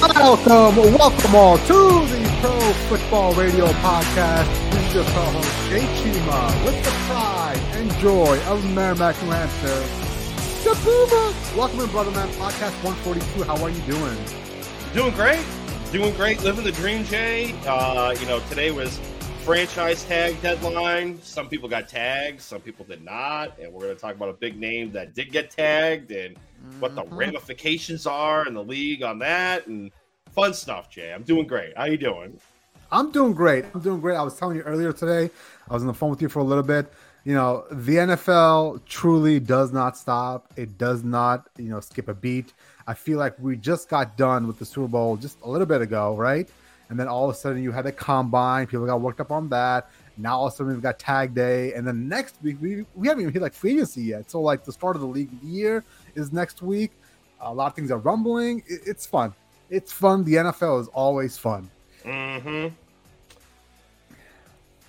Welcome, welcome all to the Pro Football Radio Podcast. This is your co-host Jay Chima with the pride and joy of Merrimack, New Hampshire. The Puma. Welcome to Brother Man Podcast 142. How are you doing? Doing great. Doing great. Living the dream, Jay. Uh, you know, today was franchise tag deadline. Some people got tagged, some people did not. And we're going to talk about a big name that did get tagged and mm-hmm. what the mm-hmm. ramifications are in the league on that and fun stuff, Jay. I'm doing great. How you doing? I'm doing great. I'm doing great. I was telling you earlier today, I was on the phone with you for a little bit. You know, the NFL truly does not stop. It does not, you know, skip a beat. I feel like we just got done with the Super Bowl just a little bit ago, right? And then all of a sudden you had a combine. People got worked up on that. Now all of a sudden we've got tag day, and then next week we, we haven't even hit like free agency yet. So like the start of the league year is next week. A lot of things are rumbling. It, it's fun. It's fun. The NFL is always fun. Mm-hmm.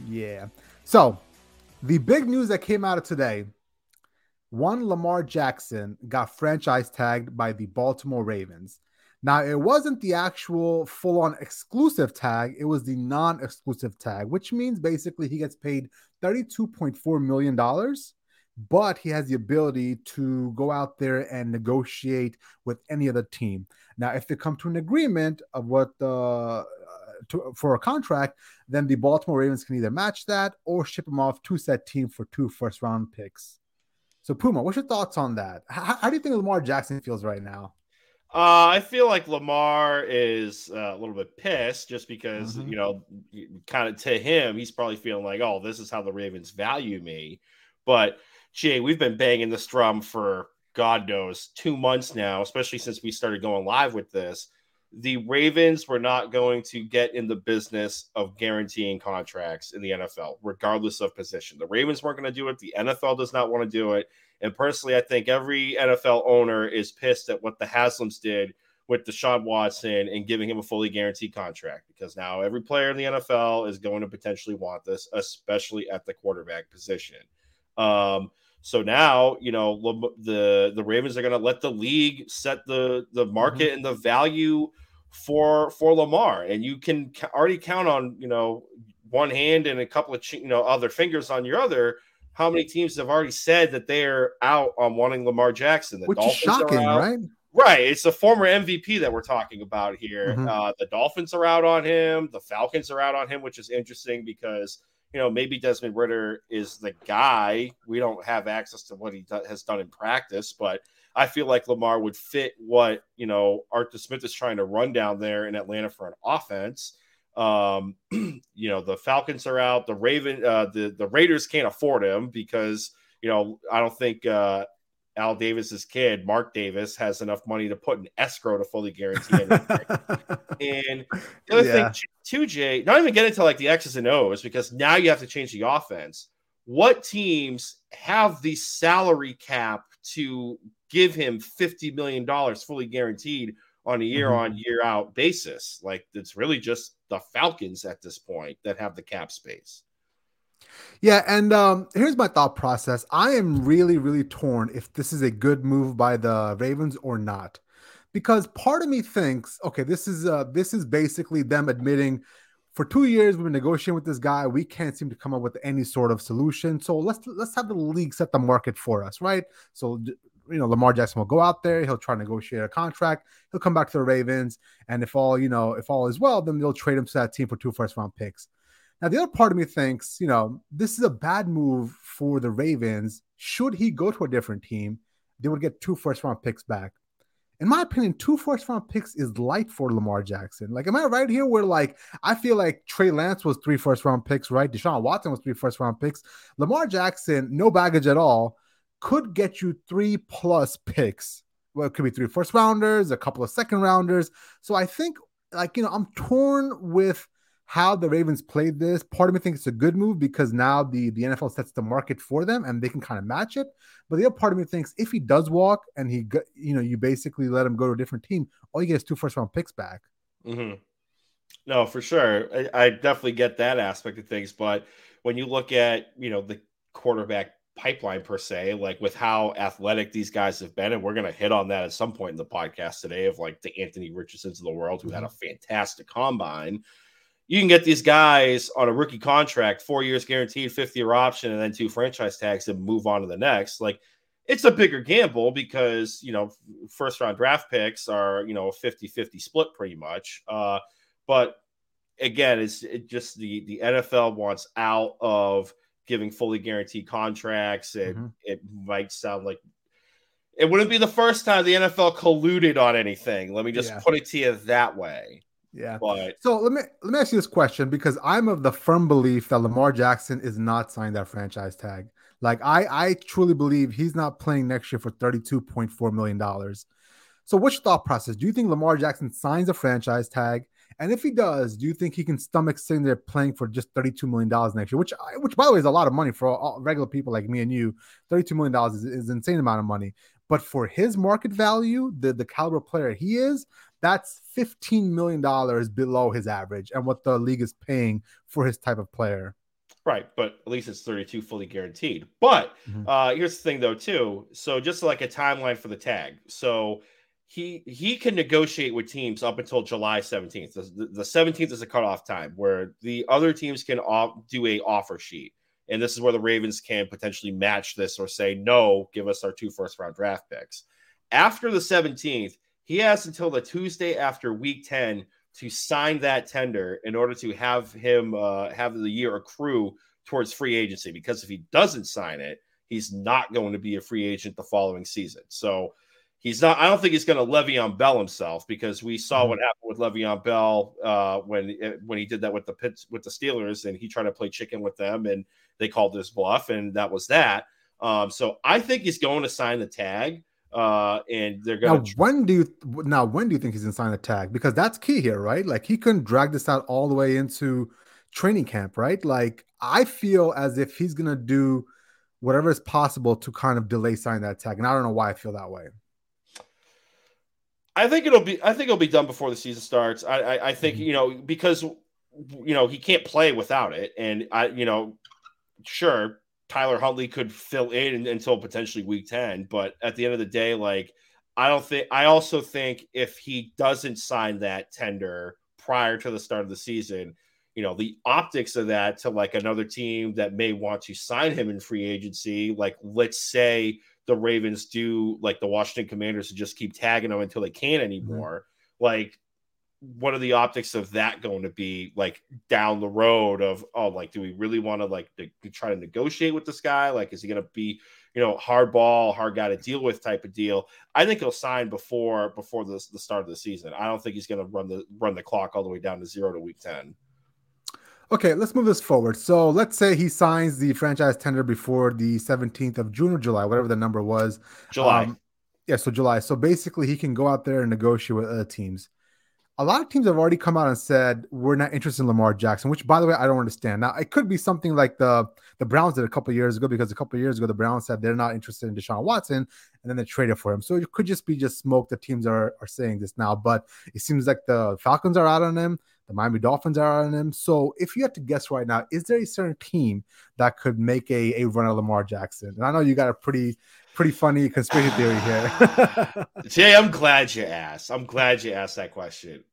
Yeah. So the big news that came out of today one Lamar Jackson got franchise tagged by the Baltimore Ravens. Now, it wasn't the actual full on exclusive tag, it was the non exclusive tag, which means basically he gets paid $32.4 million, but he has the ability to go out there and negotiate with any other team. Now, if they come to an agreement of what the uh, to, for a contract, then the Baltimore Ravens can either match that or ship him off to said team for two first round picks. So, Puma, what's your thoughts on that? How, how do you think Lamar Jackson feels right now? Uh, I feel like Lamar is uh, a little bit pissed just because, mm-hmm. you know, kind of to him, he's probably feeling like, oh, this is how the Ravens value me. But, Jay, we've been banging this drum for God knows two months now, especially since we started going live with this. The Ravens were not going to get in the business of guaranteeing contracts in the NFL, regardless of position. The Ravens weren't going to do it. The NFL does not want to do it. And personally, I think every NFL owner is pissed at what the Haslams did with Deshaun Watson and giving him a fully guaranteed contract because now every player in the NFL is going to potentially want this, especially at the quarterback position. Um, so now, you know, the the Ravens are going to let the league set the the market mm-hmm. and the value for for Lamar, and you can already count on you know one hand and a couple of you know other fingers on your other how many teams have already said that they're out on wanting Lamar Jackson? The Which Dolphins is shocking, right? Right. It's a former MVP that we're talking about here. Mm-hmm. Uh, the Dolphins are out on him. The Falcons are out on him, which is interesting because you know maybe Desmond Ridder is the guy. We don't have access to what he do- has done in practice, but I feel like Lamar would fit what you know Arthur Smith is trying to run down there in Atlanta for an offense. Um, you know, the Falcons are out. The Raven, uh, the the Raiders can't afford him because you know I don't think uh, Al Davis's kid, Mark Davis, has enough money to put in escrow to fully guarantee anything. and the other yeah. thing, too, Jay, not even get into like the X's and O's because now you have to change the offense. What teams have the salary cap to give him $50 million fully guaranteed on a year mm-hmm. on year out basis? Like it's really just the Falcons at this point that have the cap space. Yeah, and um, here's my thought process. I am really, really torn if this is a good move by the Ravens or not, because part of me thinks, okay, this is uh, this is basically them admitting, for two years we've been negotiating with this guy, we can't seem to come up with any sort of solution. So let's let's have the league set the market for us, right? So you know, Lamar Jackson will go out there, he'll try to negotiate a contract, he'll come back to the Ravens, and if all, you know, if all is well, then they'll trade him to that team for two first round picks. Now, the other part of me thinks, you know, this is a bad move for the Ravens. Should he go to a different team, they would get two first round picks back. In my opinion, two first round picks is light for Lamar Jackson. Like, am I right here? Where like I feel like Trey Lance was three first round picks, right? Deshaun Watson was three first round picks. Lamar Jackson, no baggage at all could get you three plus picks. Well, it could be three first rounders, a couple of second rounders. So I think, like, you know, I'm torn with how the Ravens played this. Part of me thinks it's a good move because now the, the NFL sets the market for them and they can kind of match it. But the other part of me thinks if he does walk and he, you know, you basically let him go to a different team, all you get is two first round picks back. Mm-hmm. No, for sure. I, I definitely get that aspect of things. But when you look at, you know, the quarterback pipeline per se, like with how athletic these guys have been. And we're going to hit on that at some point in the podcast today of like the Anthony Richardsons of the world who mm-hmm. had a fantastic combine. You can get these guys on a rookie contract, four years guaranteed, 50 year option, and then two franchise tags and move on to the next. Like it's a bigger gamble because, you know, first round draft picks are, you know, a 50 50 split pretty much. Uh, but again, it's it just the, the NFL wants out of giving fully guaranteed contracts. And mm-hmm. it might sound like it wouldn't be the first time the NFL colluded on anything. Let me just yeah. put it to you that way. Yeah. But so let me let me ask you this question because I'm of the firm belief that Lamar Jackson is not signed that franchise tag. Like I I truly believe he's not playing next year for $32.4 million. So what's your thought process? Do you think Lamar Jackson signs a franchise tag? And if he does, do you think he can stomach sitting there playing for just $32 million next year? Which, which by the way, is a lot of money for all regular people like me and you. $32 million is, is an insane amount of money. But for his market value, the, the caliber player he is, that's $15 million below his average and what the league is paying for his type of player. Right, but at least it's 32 fully guaranteed. But mm-hmm. uh, here's the thing, though, too. So just like a timeline for the tag. So he he can negotiate with teams up until July 17th. The, the 17th is a cutoff time where the other teams can off, do a offer sheet. And this is where the Ravens can potentially match this or say, no, give us our two first round draft picks. After the 17th, he has until the Tuesday after week 10 to sign that tender in order to have him uh, have the year accrue towards free agency. Because if he doesn't sign it, he's not going to be a free agent the following season. So he's not. I don't think he's going to Le'Veon Bell himself because we saw mm-hmm. what happened with Le'Veon Bell uh, when when he did that with the Pits with the Steelers and he tried to play chicken with them and they called this bluff and that was that. Um, so I think he's going to sign the tag. Uh, and they're going to. When do you now? When do you think he's going to sign the tag? Because that's key here, right? Like he couldn't drag this out all the way into training camp, right? Like I feel as if he's going to do whatever is possible to kind of delay signing that tag, and I don't know why I feel that way. I think it'll be. I think it'll be done before the season starts. I, I, I think mm-hmm. you know because you know he can't play without it, and I, you know, sure Tyler Huntley could fill in until potentially week ten, but at the end of the day, like I don't think. I also think if he doesn't sign that tender prior to the start of the season, you know, the optics of that to like another team that may want to sign him in free agency, like let's say the Ravens do like the Washington Commanders to just keep tagging them until they can't mm-hmm. anymore. Mm-hmm. Like, what are the optics of that going to be like down the road? Of oh, like, do we really want to like to try to negotiate with this guy? Like, is he going to be you know hard ball, hard guy to deal with type of deal? I think he'll sign before before the, the start of the season. I don't think he's going to run the run the clock all the way down to zero to week ten. Okay, let's move this forward. So let's say he signs the franchise tender before the 17th of June or July, whatever the number was. July. Um, yeah, so July. So basically, he can go out there and negotiate with other teams. A lot of teams have already come out and said we're not interested in Lamar Jackson, which, by the way, I don't understand. Now, it could be something like the the Browns did a couple years ago, because a couple years ago the Browns said they're not interested in Deshaun Watson, and then they traded for him. So it could just be just smoke. The teams are are saying this now, but it seems like the Falcons are out on him. The Miami Dolphins are on him. So if you had to guess right now, is there a certain team that could make a, a run of Lamar Jackson? And I know you got a pretty pretty funny conspiracy theory here. Jay, I'm glad you asked. I'm glad you asked that question.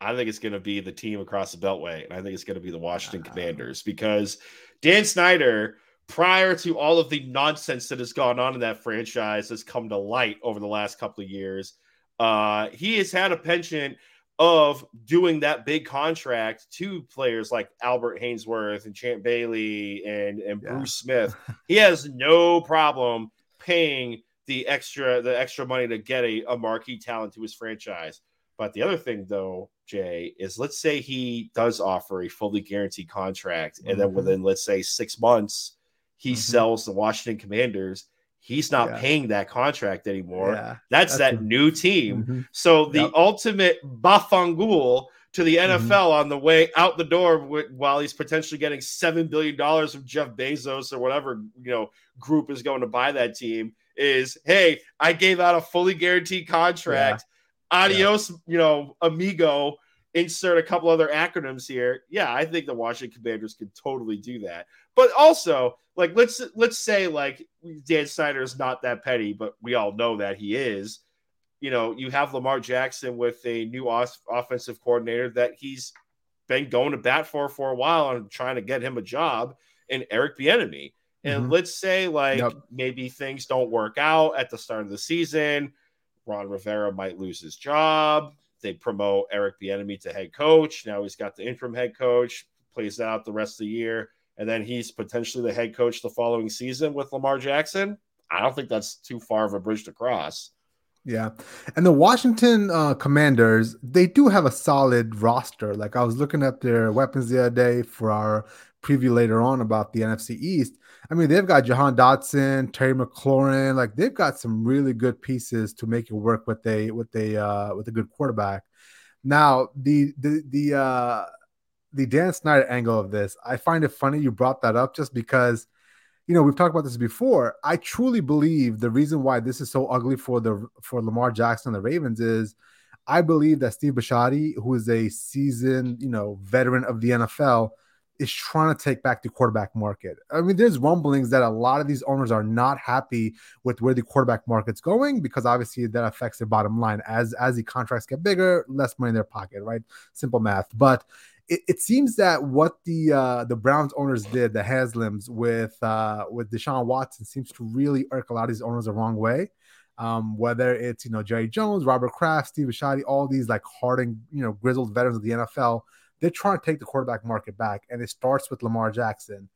I think it's going to be the team across the Beltway, and I think it's going to be the Washington uh, Commanders because Dan Snyder, prior to all of the nonsense that has gone on in that franchise, has come to light over the last couple of years. Uh, he has had a penchant of doing that big contract to players like Albert Haynesworth and Champ Bailey and, and yeah. Bruce Smith. he has no problem paying the extra the extra money to get a, a marquee talent to his franchise. But the other thing though, Jay, is let's say he does offer a fully guaranteed contract, and mm-hmm. then within let's say six months, he mm-hmm. sells the Washington Commanders he's not yeah. paying that contract anymore. Yeah, that's, that's, that a, new team. Mm-hmm. So the yep. ultimate bafangul to the NFL mm-hmm. on the way out the door while he's potentially getting seven billion dollars from Jeff Bezos or whatever you know group is going to buy that team is hey, I gave out a fully guaranteed contract. Yeah. Adios, you know, amigo. insert a couple other acronyms here. Yeah, I think the Washington Commanders could totally do that. But also, like let's let's say like Dan Snyder is not that petty, but we all know that he is. You know, you have Lamar Jackson with a new off- offensive coordinator that he's been going to bat for for a while and trying to get him a job and Eric Bieniemy. And mm-hmm. let's say like yep. maybe things don't work out at the start of the season. Ron Rivera might lose his job they promote Eric Bieniemy to head coach. Now he's got the interim head coach, plays out the rest of the year, and then he's potentially the head coach the following season with Lamar Jackson. I don't think that's too far of a bridge to cross. Yeah. And the Washington uh, Commanders, they do have a solid roster. Like I was looking at their weapons the other day for our preview later on about the NFC East. I mean, they've got Jahan Dotson, Terry McLaurin, like they've got some really good pieces to make it work with a with a uh, with a good quarterback. Now, the the the uh the Dan Snyder angle of this, I find it funny you brought that up just because you know, we've talked about this before. I truly believe the reason why this is so ugly for the for Lamar Jackson and the Ravens is I believe that Steve Bisciotti, who is a seasoned, you know, veteran of the NFL, is trying to take back the quarterback market. I mean, there's rumblings that a lot of these owners are not happy with where the quarterback market's going because obviously that affects their bottom line. As as the contracts get bigger, less money in their pocket, right? Simple math. But it, it seems that what the uh, the Browns owners did, the Haslams with uh, with Deshaun Watson, seems to really irk a lot of these owners the wrong way. Um, whether it's you know Jerry Jones, Robert Kraft, Steve Bisciotti, all these like hardened, you know, grizzled veterans of the NFL they're trying to take the quarterback market back, and it starts with Lamar Jackson.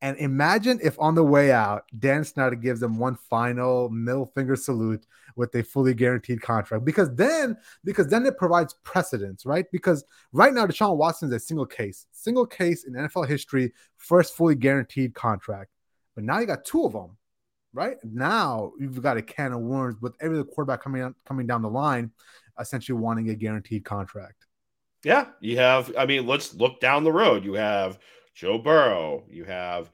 And imagine if on the way out, Dan Snyder gives them one final middle finger salute with a fully guaranteed contract. Because then, because then it provides precedence, right? Because right now, Deshaun Watson is a single case, single case in NFL history, first fully guaranteed contract. But now you got two of them, right? Now you've got a can of worms with every quarterback coming coming down the line, essentially wanting a guaranteed contract. Yeah, you have. I mean, let's look down the road. You have Joe Burrow. You have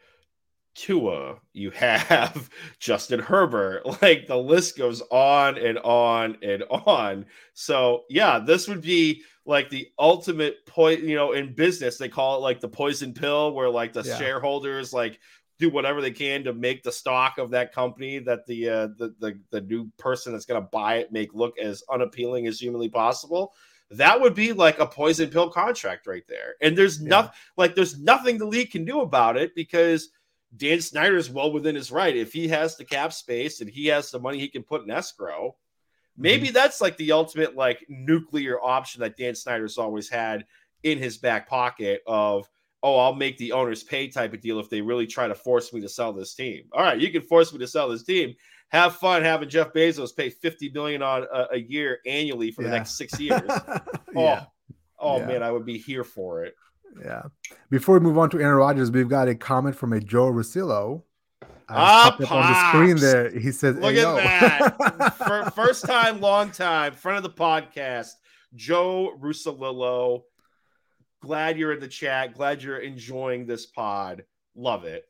Tua. You have Justin Herbert. Like the list goes on and on and on. So yeah, this would be like the ultimate point. You know, in business, they call it like the poison pill, where like the yeah. shareholders like do whatever they can to make the stock of that company that the uh, the, the the new person that's going to buy it make look as unappealing as humanly possible that would be like a poison pill contract right there. And there's yeah. nothing like there's nothing the league can do about it because Dan Snyder is well within his right. If he has the cap space and he has the money he can put in escrow, maybe mm-hmm. that's like the ultimate like nuclear option that Dan Snyder's always had in his back pocket of oh, I'll make the owners pay type of deal if they really try to force me to sell this team. All right, you can force me to sell this team have fun having Jeff Bezos pay 50 million on a, a year annually for yeah. the next six years. yeah. Oh, oh yeah. man, I would be here for it. Yeah. Before we move on to Aaron Rodgers, we've got a comment from a Joe Russillo. Uh, ah, up on the screen there. He says, Look at that. first time, long time, front of the podcast, Joe Russillo. Glad you're in the chat. Glad you're enjoying this pod. Love it.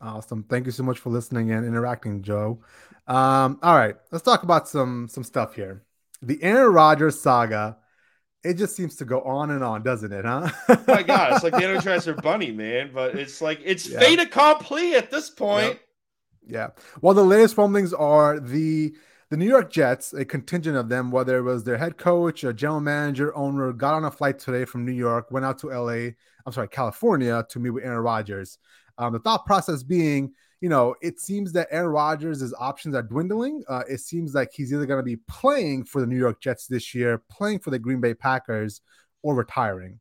Awesome. Thank you so much for listening and interacting, Joe. Um, all right, let's talk about some some stuff here. The Aaron Rodgers saga. It just seems to go on and on, doesn't it? Huh? oh my God, it's like the Energizer Bunny, man. But it's like it's yeah. fait accompli at this point. Yep. Yeah. Well, the latest rumblings are the the New York Jets, a contingent of them, whether it was their head coach, a general manager, owner, got on a flight today from New York, went out to LA, I'm sorry, California to meet with Aaron Rodgers. Um, the thought process being, you know, it seems that Aaron Rodgers' options are dwindling. Uh, it seems like he's either going to be playing for the New York Jets this year, playing for the Green Bay Packers, or retiring.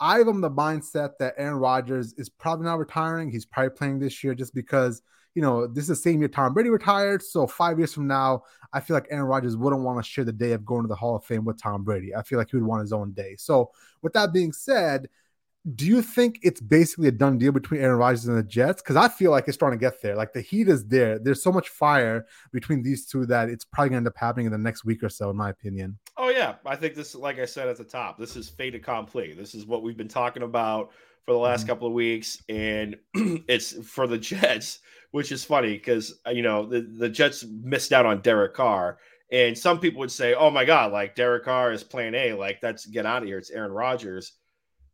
I am the mindset that Aaron Rodgers is probably not retiring. He's probably playing this year just because, you know, this is the same year Tom Brady retired. So five years from now, I feel like Aaron Rodgers wouldn't want to share the day of going to the Hall of Fame with Tom Brady. I feel like he would want his own day. So with that being said, do you think it's basically a done deal between Aaron Rodgers and the Jets? Because I feel like it's starting to get there. Like the heat is there. There's so much fire between these two that it's probably going to end up happening in the next week or so, in my opinion. Oh yeah, I think this, like I said at the top, this is fait accompli. This is what we've been talking about for the last mm-hmm. couple of weeks, and it's for the Jets, which is funny because uh, you know the the Jets missed out on Derek Carr And some people would say, "Oh my God, like Derek Carr is Plan A, like that's get out of here." It's Aaron Rodgers.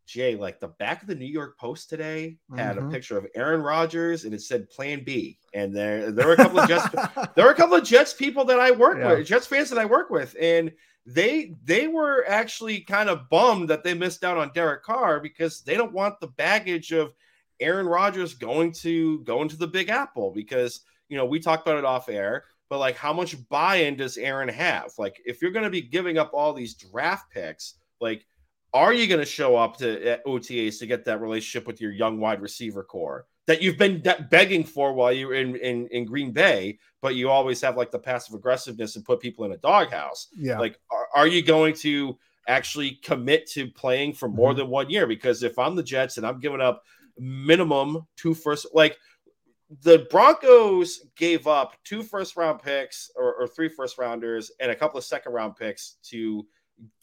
Jay, like the back of the New York Post today had mm-hmm. a picture of Aaron Rodgers and it said Plan B. And there, there were a couple of Jets, there were a couple of Jets people that I work yeah. with, Jets fans that I work with, and they they were actually kind of bummed that they missed out on Derek Carr because they don't want the baggage of Aaron Rodgers going to going to the Big Apple because you know we talked about it off air but like how much buy-in does Aaron have? Like if you're going to be giving up all these draft picks, like are you going to show up to OTAs to get that relationship with your young wide receiver corps that you've been de- begging for while you're in, in in Green Bay, but you always have like the passive aggressiveness and put people in a doghouse? Yeah. Like are, are you going to actually commit to playing for more mm-hmm. than one year? Because if I'm the Jets and I'm giving up minimum two first, like the Broncos gave up two first round picks or, or, three first rounders and a couple of second round picks to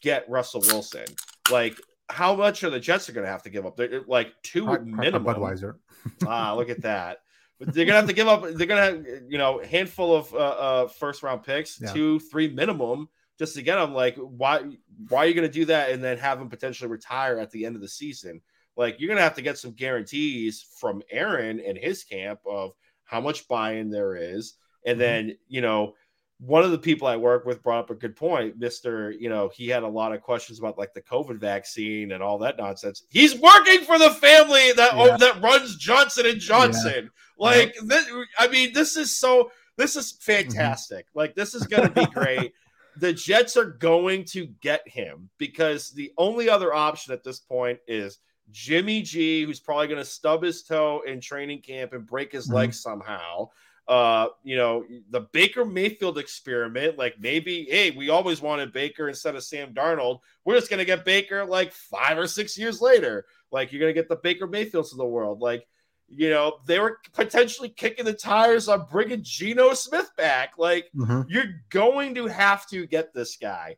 get Russell Wilson. Like, how much are the Jets are going to have to give up? They're like two minimum. Budweiser. ah, look at that. But they're gonna have to give up. They're gonna have you know handful of uh, uh, first round picks, yeah. two, three minimum, just to get them. Like, why? Why are you gonna do that and then have them potentially retire at the end of the season? like you're gonna have to get some guarantees from Aaron and his camp of how much buy-in there is, and mm-hmm. then you know one of the people I work with brought up a good point, Mister. You know, he had a lot of questions about like the COVID vaccine and all that nonsense. He's working for the family that yeah. oh, that runs Johnson and Johnson. Yeah. Like, yeah. This, I mean, this is so. This is mm-hmm. fantastic. Mm-hmm. Like, this is going to be great. the Jets are going to get him because the only other option at this point is Jimmy G, who's probably going to stub his toe in training camp and break his mm-hmm. leg somehow. Uh, you know, the Baker Mayfield experiment, like maybe, hey, we always wanted Baker instead of Sam Darnold. We're just going to get Baker like five or six years later. Like, you're going to get the Baker Mayfields of the world. Like, you know, they were potentially kicking the tires on bringing Geno Smith back. Like, mm-hmm. you're going to have to get this guy.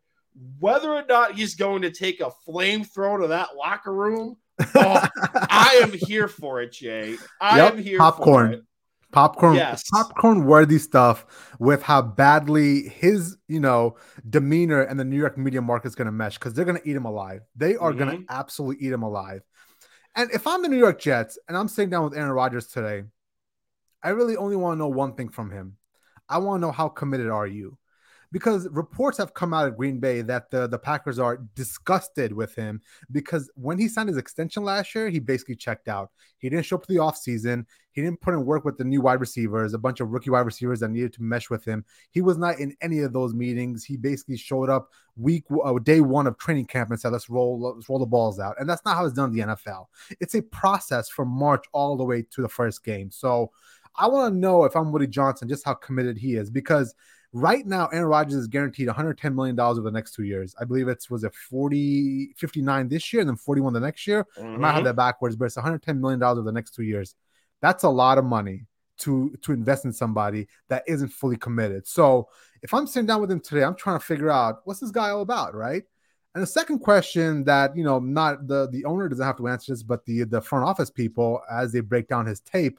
Whether or not he's going to take a flamethrower to that locker room oh, I am here for it, Jay. I yep, am here popcorn. Popcorn, yes. popcorn worthy stuff with how badly his, you know, demeanor and the New York media market is going to mesh because they're going to eat him alive. They are mm-hmm. going to absolutely eat him alive. And if I'm the New York Jets and I'm sitting down with Aaron Rodgers today, I really only want to know one thing from him. I want to know how committed are you? Because reports have come out of Green Bay that the, the Packers are disgusted with him because when he signed his extension last year, he basically checked out. He didn't show up for the offseason. He didn't put in work with the new wide receivers, a bunch of rookie wide receivers that needed to mesh with him. He was not in any of those meetings. He basically showed up week uh, day one of training camp and said, "Let's roll, let's roll the balls out." And that's not how it's done in the NFL. It's a process from March all the way to the first game. So I want to know if I'm Woody Johnson, just how committed he is because Right now, Aaron Rodgers is guaranteed 110 million dollars over the next two years. I believe it's was a 40, 59 this year and then 41 the next year. Mm-hmm. I might have mm-hmm. that backwards, but it's 110 million dollars over the next two years. That's a lot of money to to invest in somebody that isn't fully committed. So if I'm sitting down with him today, I'm trying to figure out what's this guy all about, right? And the second question that you know, not the the owner doesn't have to answer this, but the the front office people as they break down his tape,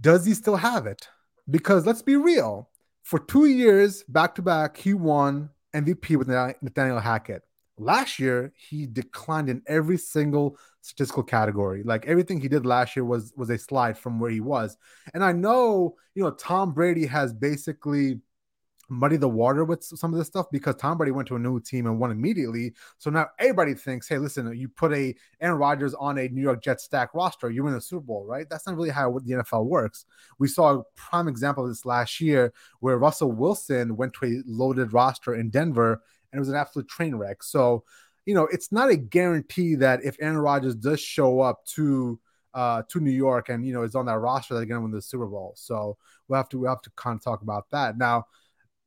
does he still have it? Because let's be real, for two years back to back, he won MVP with Nathaniel Hackett. Last year, he declined in every single statistical category. Like everything he did last year was was a slide from where he was. And I know, you know, Tom Brady has basically muddy the water with some of this stuff because Tom Brady went to a new team and won immediately. So now everybody thinks, hey, listen, you put a Aaron Rodgers on a New York Jets stack roster, you win the Super Bowl, right? That's not really how the NFL works. We saw a prime example of this last year where Russell Wilson went to a loaded roster in Denver and it was an absolute train wreck. So, you know, it's not a guarantee that if Aaron Rodgers does show up to uh, to New York and you know is on that roster, they're going to win the Super Bowl. So we'll have to we'll have to kind of talk about that now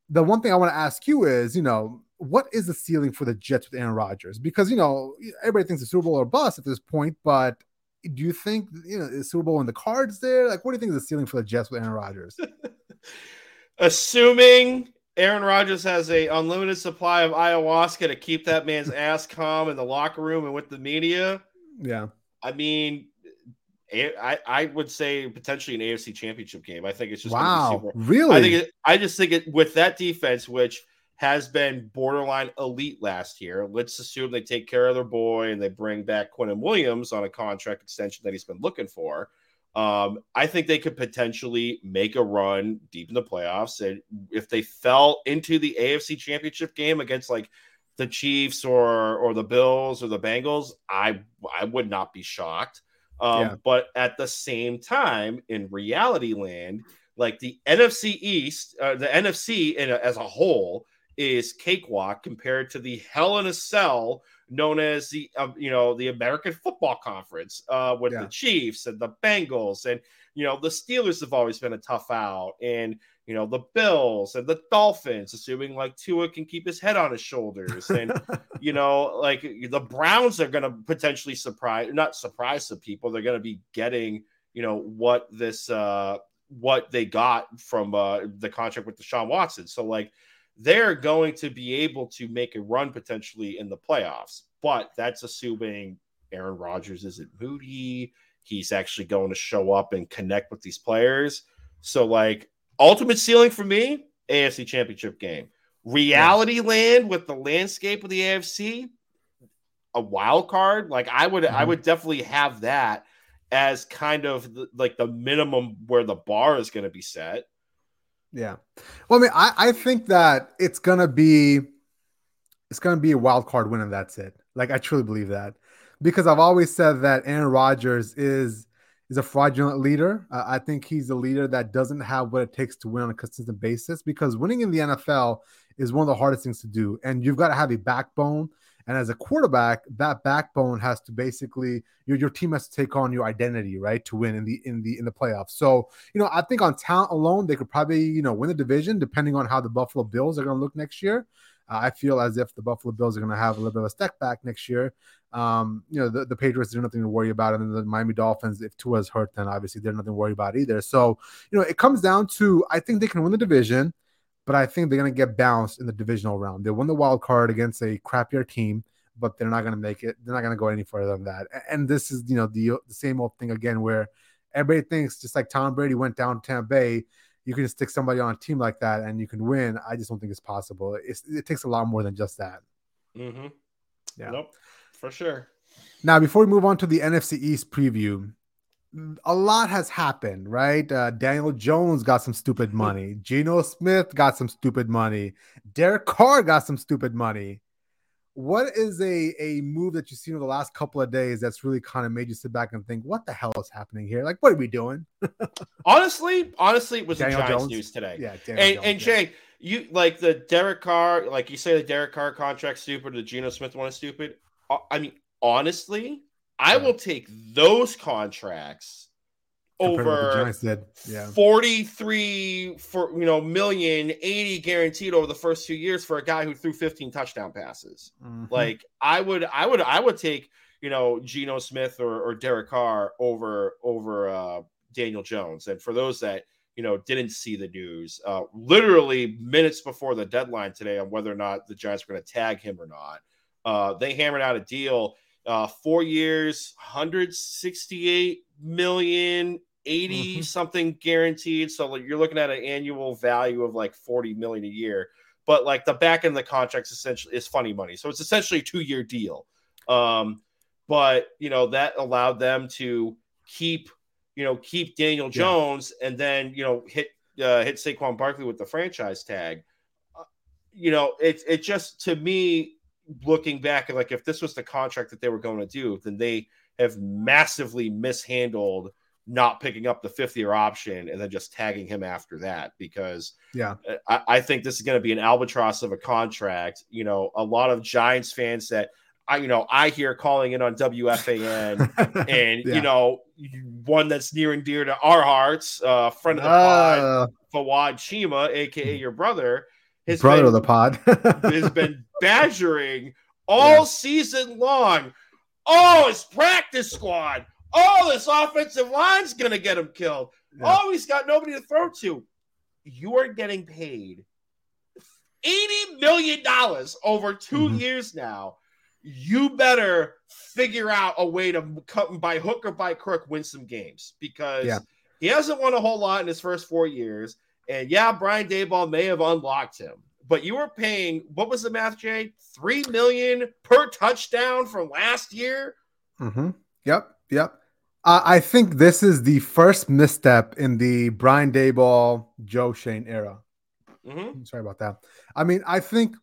the one thing I want to ask you is, you know, what is the ceiling for the Jets with Aaron Rodgers? Because you know everybody thinks the Super Bowl or bust at this point, but do you think you know is Super Bowl in the cards there? Like, what do you think is the ceiling for the Jets with Aaron Rodgers? Assuming Aaron Rodgers has a unlimited supply of ayahuasca to keep that man's ass calm in the locker room and with the media. Yeah, I mean, I, I would say potentially an AFC championship game. I think it's just wow, really. I think it, I just think it with that defense, which has been borderline elite last year. Let's assume they take care of their boy and they bring back Quinnen Williams on a contract extension that he's been looking for. Um, I think they could potentially make a run deep in the playoffs. And if they fell into the AFC championship game against like the Chiefs or or the Bills or the Bengals, I I would not be shocked. Um, yeah. But at the same time, in reality land, like the NFC East, uh, the NFC in a, as a whole is cakewalk compared to the Hell in a Cell known as the uh, you know the American Football Conference uh, with yeah. the Chiefs and the Bengals. And you know the Steelers have always been a tough out and you know the Bills and the Dolphins, assuming like Tua can keep his head on his shoulders. And you know like the Browns are going to potentially surprise not surprise some people they're going to be getting you know what this uh what they got from uh the contract with Deshaun Watson. So like they're going to be able to make a run potentially in the playoffs. But that's assuming Aaron Rodgers isn't moody. He's actually going to show up and connect with these players. So, like, ultimate ceiling for me, AFC championship game. Reality yeah. land with the landscape of the AFC, a wild card. Like, I would, mm-hmm. I would definitely have that as kind of the, like the minimum where the bar is going to be set. Yeah. Well, I mean, I, I think that it's gonna be it's gonna be a wild card win, and that's it. Like I truly believe that. Because I've always said that Aaron Rodgers is is a fraudulent leader. Uh, I think he's a leader that doesn't have what it takes to win on a consistent basis because winning in the NFL is one of the hardest things to do. And you've got to have a backbone and as a quarterback, that backbone has to basically your, your team has to take on your identity, right, to win in the in the in the playoffs. So, you know, I think on talent alone, they could probably, you know, win the division depending on how the Buffalo Bills are going to look next year. Uh, I feel as if the Buffalo Bills are going to have a little bit of a step back next year. Um, you know, the, the Patriots, there's nothing to worry about. And the Miami Dolphins, if Tua's hurt, then obviously they're nothing to worry about either. So, you know, it comes down to I think they can win the division but I think they're going to get bounced in the divisional round. They won the wild card against a crappier team, but they're not going to make it. They're not going to go any further than that. And this is, you know, the, the same old thing again, where everybody thinks just like Tom Brady went down to Tampa Bay, you can stick somebody on a team like that and you can win. I just don't think it's possible. It's, it takes a lot more than just that. Mm-hmm. Yeah. Nope, for sure. Now, before we move on to the NFC East preview, a lot has happened, right? Uh, Daniel Jones got some stupid money. Geno Smith got some stupid money. Derek Carr got some stupid money. What is a, a move that you've seen over the last couple of days that's really kind of made you sit back and think, what the hell is happening here? Like, what are we doing? honestly, honestly, it was Daniel the Giants Jones? news today. Yeah, Daniel and, Jones, and Jay, yeah. you like the Derek Carr, like you say the Derek Carr contract stupid, the Geno Smith one is stupid. Uh, I mean, honestly, I will take those contracts over yeah. 43 for you know million 80 guaranteed over the first two years for a guy who threw 15 touchdown passes mm-hmm. like i would i would i would take you know Geno Smith or, or Derek Carr over over uh, Daniel Jones and for those that you know didn't see the news uh, literally minutes before the deadline today on whether or not the Giants were going to tag him or not uh, they hammered out a deal uh, four years, 168 million, 80 mm-hmm. something guaranteed. So like, you're looking at an annual value of like 40 million a year. But like the back end of the contracts essentially is funny money. So it's essentially a two year deal. Um, but you know, that allowed them to keep, you know, keep Daniel Jones yeah. and then, you know, hit uh, hit Saquon Barkley with the franchise tag. Uh, you know, it's it just to me looking back and like if this was the contract that they were going to do, then they have massively mishandled not picking up the fifth year option and then just tagging him after that because yeah. I, I think this is going to be an albatross of a contract. You know a lot of giants fans that i you know i hear calling in on wfan and yeah. you know one that's near and dear to our hearts uh friend of the uh, pod fawad Chima aka your brother his brother been, of the pod has been badgering all yeah. season long. Oh, his practice squad. Oh, this offensive line's gonna get him killed. Yeah. Oh, he's got nobody to throw to. You are getting paid $80 million over 2 mm-hmm. years now. you better figure out a way to cut by hook or by crook win some games because yeah. he hasn't won a whole lot in his first four years. And yeah, Brian Daboll may have unlocked him, but you were paying what was the math, Jay? Three million per touchdown from last year. Mm-hmm. Yep, yep. Uh, I think this is the first misstep in the Brian Daboll Joe Schoen era. Mm-hmm. Sorry about that. I mean, I think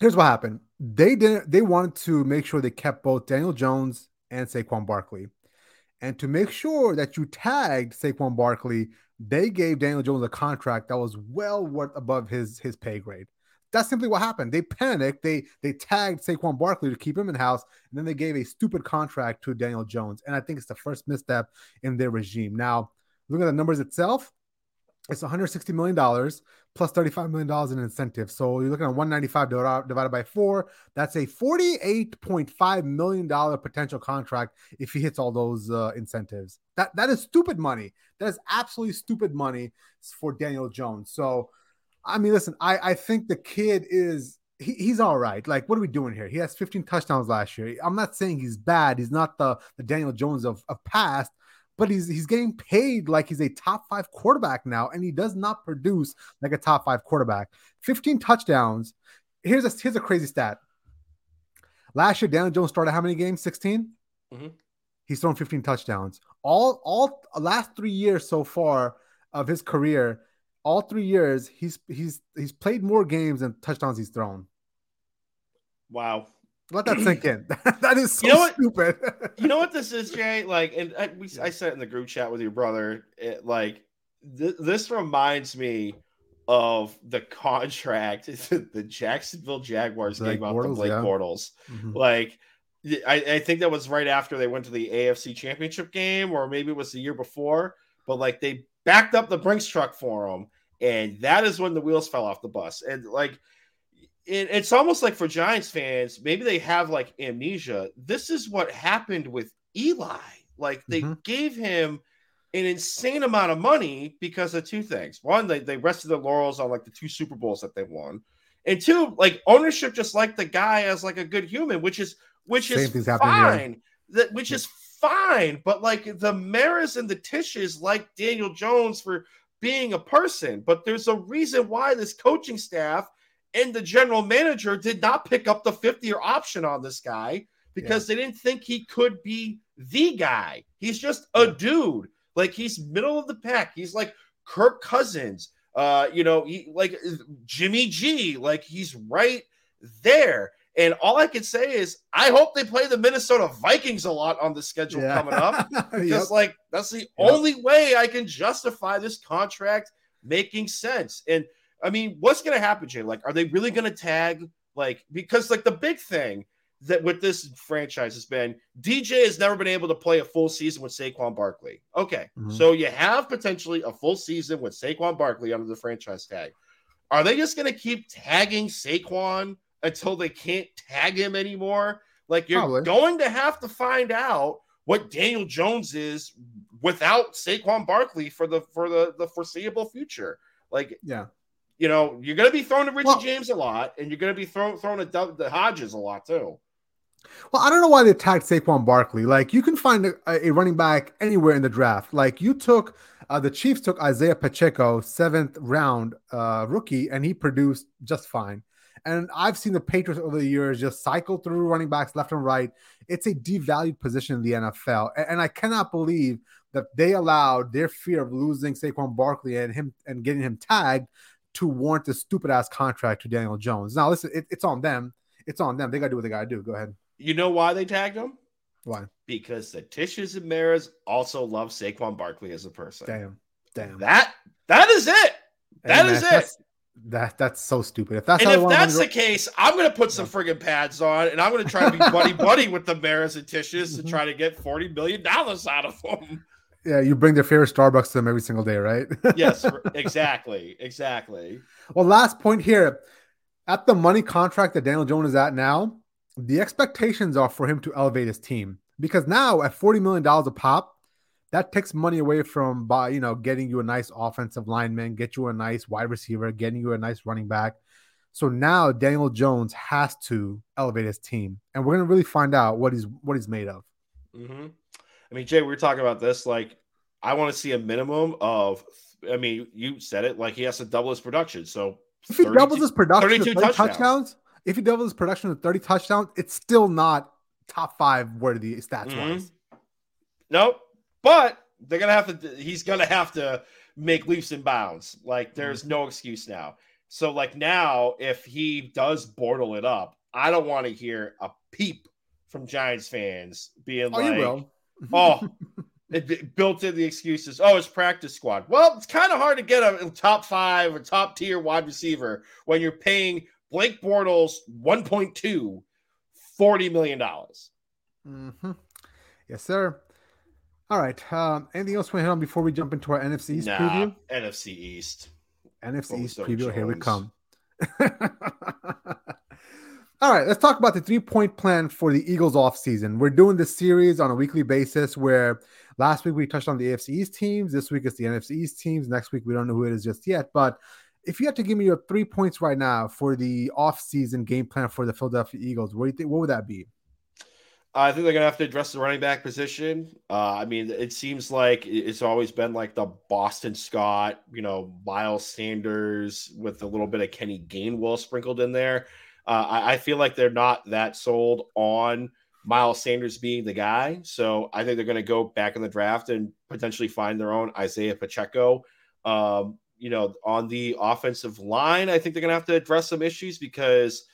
here's what happened. They didn't. They wanted to make sure they kept both Daniel Jones and Saquon Barkley, and to make sure that you tagged Saquon Barkley, they gave Daniel Jones a contract that was well worth above his his pay grade. That's simply what happened. They panicked. They they tagged Saquon Barkley to keep him in house, and then they gave a stupid contract to Daniel Jones. And I think it's the first misstep in their regime. Now, look at the numbers itself. It's 160 million dollars plus 35 million dollars in incentives. So you're looking at 195 divided by four. That's a 48.5 million dollar potential contract if he hits all those uh, incentives. That that is stupid money. That is absolutely stupid money for Daniel Jones. So I mean, listen, I, I think the kid is he, he's all right. Like, what are we doing here? He has 15 touchdowns last year. I'm not saying he's bad. He's not the, the Daniel Jones of, of past, but he's he's getting paid like he's a top five quarterback now, and he does not produce like a top five quarterback. 15 touchdowns. Here's a here's a crazy stat. Last year, Daniel Jones started how many games? 16. Mm-hmm. He's thrown 15 touchdowns. All all last three years so far of his career, all three years, he's he's he's played more games than touchdowns he's thrown. Wow. Let that sink in. that is so you know stupid. you know what this is, Jay? Like, and I, we, I said in the group chat with your brother. It, like, th- this reminds me of the contract the Jacksonville Jaguars Blake gave out to Blake yeah. Bortles. Mm-hmm. Like, I, I think that was right after they went to the AFC Championship game, or maybe it was the year before. But like, they backed up the Brinks truck for him, and that is when the wheels fell off the bus. And like, it, it's almost like for Giants fans, maybe they have like amnesia. This is what happened with Eli. Like they mm-hmm. gave him an insane amount of money because of two things. One, they, they rested their laurels on like the two Super Bowls that they won. And two, like ownership just liked the guy as like a good human, which is which Same is fine. That which is fine, but like the Maras and the Tisches like Daniel Jones for being a person. But there's a reason why this coaching staff and the general manager did not pick up the 50 year option on this guy because yeah. they didn't think he could be the guy. He's just a dude. Like he's middle of the pack. He's like Kirk Cousins. Uh, you know, he like Jimmy G. Like he's right there. And all I can say is, I hope they play the Minnesota Vikings a lot on the schedule yeah. coming up. Because, yep. like, that's the yep. only way I can justify this contract making sense. And I mean, what's going to happen, Jay? Like, are they really going to tag, like, because, like, the big thing that with this franchise has been DJ has never been able to play a full season with Saquon Barkley. Okay. Mm-hmm. So you have potentially a full season with Saquon Barkley under the franchise tag. Are they just going to keep tagging Saquon? until they can't tag him anymore. Like you're Probably. going to have to find out what Daniel Jones is without Saquon Barkley for the for the the foreseeable future. Like yeah. You know, you're going to be thrown to Richie well, James a lot, and you're going to be thrown throwing to the Hodges a lot too. Well, I don't know why they tagged Saquon Barkley. Like, you can find a, a running back anywhere in the draft. Like, you took uh, the Chiefs took Isaiah Pacheco, seventh round uh, rookie, and he produced just fine. And I've seen the Patriots over the years just cycle through running backs left and right. It's a devalued position in the NFL. And I cannot believe that they allowed their fear of losing Saquon Barkley and him and getting him tagged to warrant this stupid ass contract to Daniel Jones. Now, listen, it, it's on them. It's on them. They got to do what they got to do. Go ahead. You know why they tagged him? Why? Because the Tisches and Maras also love Saquon Barkley as a person. Damn. Damn. That that is it. That is it. That that's so stupid. If that's and if that's the case, I'm gonna put some friggin' pads on, and I'm gonna try to be buddy buddy with the Maras and Tisches to try to get forty million dollars out of them. Yeah, you bring their favorite Starbucks to them every single day, right? yes, exactly, exactly. Well, last point here, at the money contract that Daniel Jones is at now, the expectations are for him to elevate his team because now at forty million dollars a pop, that takes money away from by you know getting you a nice offensive lineman, get you a nice wide receiver, getting you a nice running back. So now Daniel Jones has to elevate his team, and we're gonna really find out what he's what he's made of. Mm-hmm. I mean, Jay, we are talking about this. Like, I want to see a minimum of. I mean, you said it. Like, he has to double his production. So if he doubles his production, 32 touchdowns. touchdowns. If he doubles his production of thirty touchdowns, it's still not top five worthy stats mm-hmm. wise. Nope. But they're gonna have to. He's gonna have to make leaps and bounds. Like, there's mm-hmm. no excuse now. So, like now, if he does bortle it up, I don't want to hear a peep from Giants fans being oh, like, "Oh, it, built in the excuses. Oh, it's practice squad." Well, it's kind of hard to get a top five or top tier wide receiver when you're paying Blake Bortles 1.2 $40 million. Mm-hmm. Yes, sir. All right. Um, anything else we hit on before we jump into our NFC East nah, preview? NFC East. NFC East preview. Jones. Here we come. All right, let's talk about the three point plan for the Eagles off season. We're doing this series on a weekly basis where last week we touched on the AFC East teams. This week it's the NFC East teams. Next week we don't know who it is just yet. But if you had to give me your three points right now for the off season game plan for the Philadelphia Eagles, what do you think? What would that be? I think they're gonna have to address the running back position. Uh, I mean, it seems like it's always been like the Boston Scott, you know, Miles Sanders with a little bit of Kenny Gainwell sprinkled in there. Uh, I, I, feel like they're not that sold on Miles Sanders being the guy. So I think they're going to go back in the draft and potentially find their own Isaiah Pacheco. Um, you know, on the offensive line, I think they're going to have to address some issues because,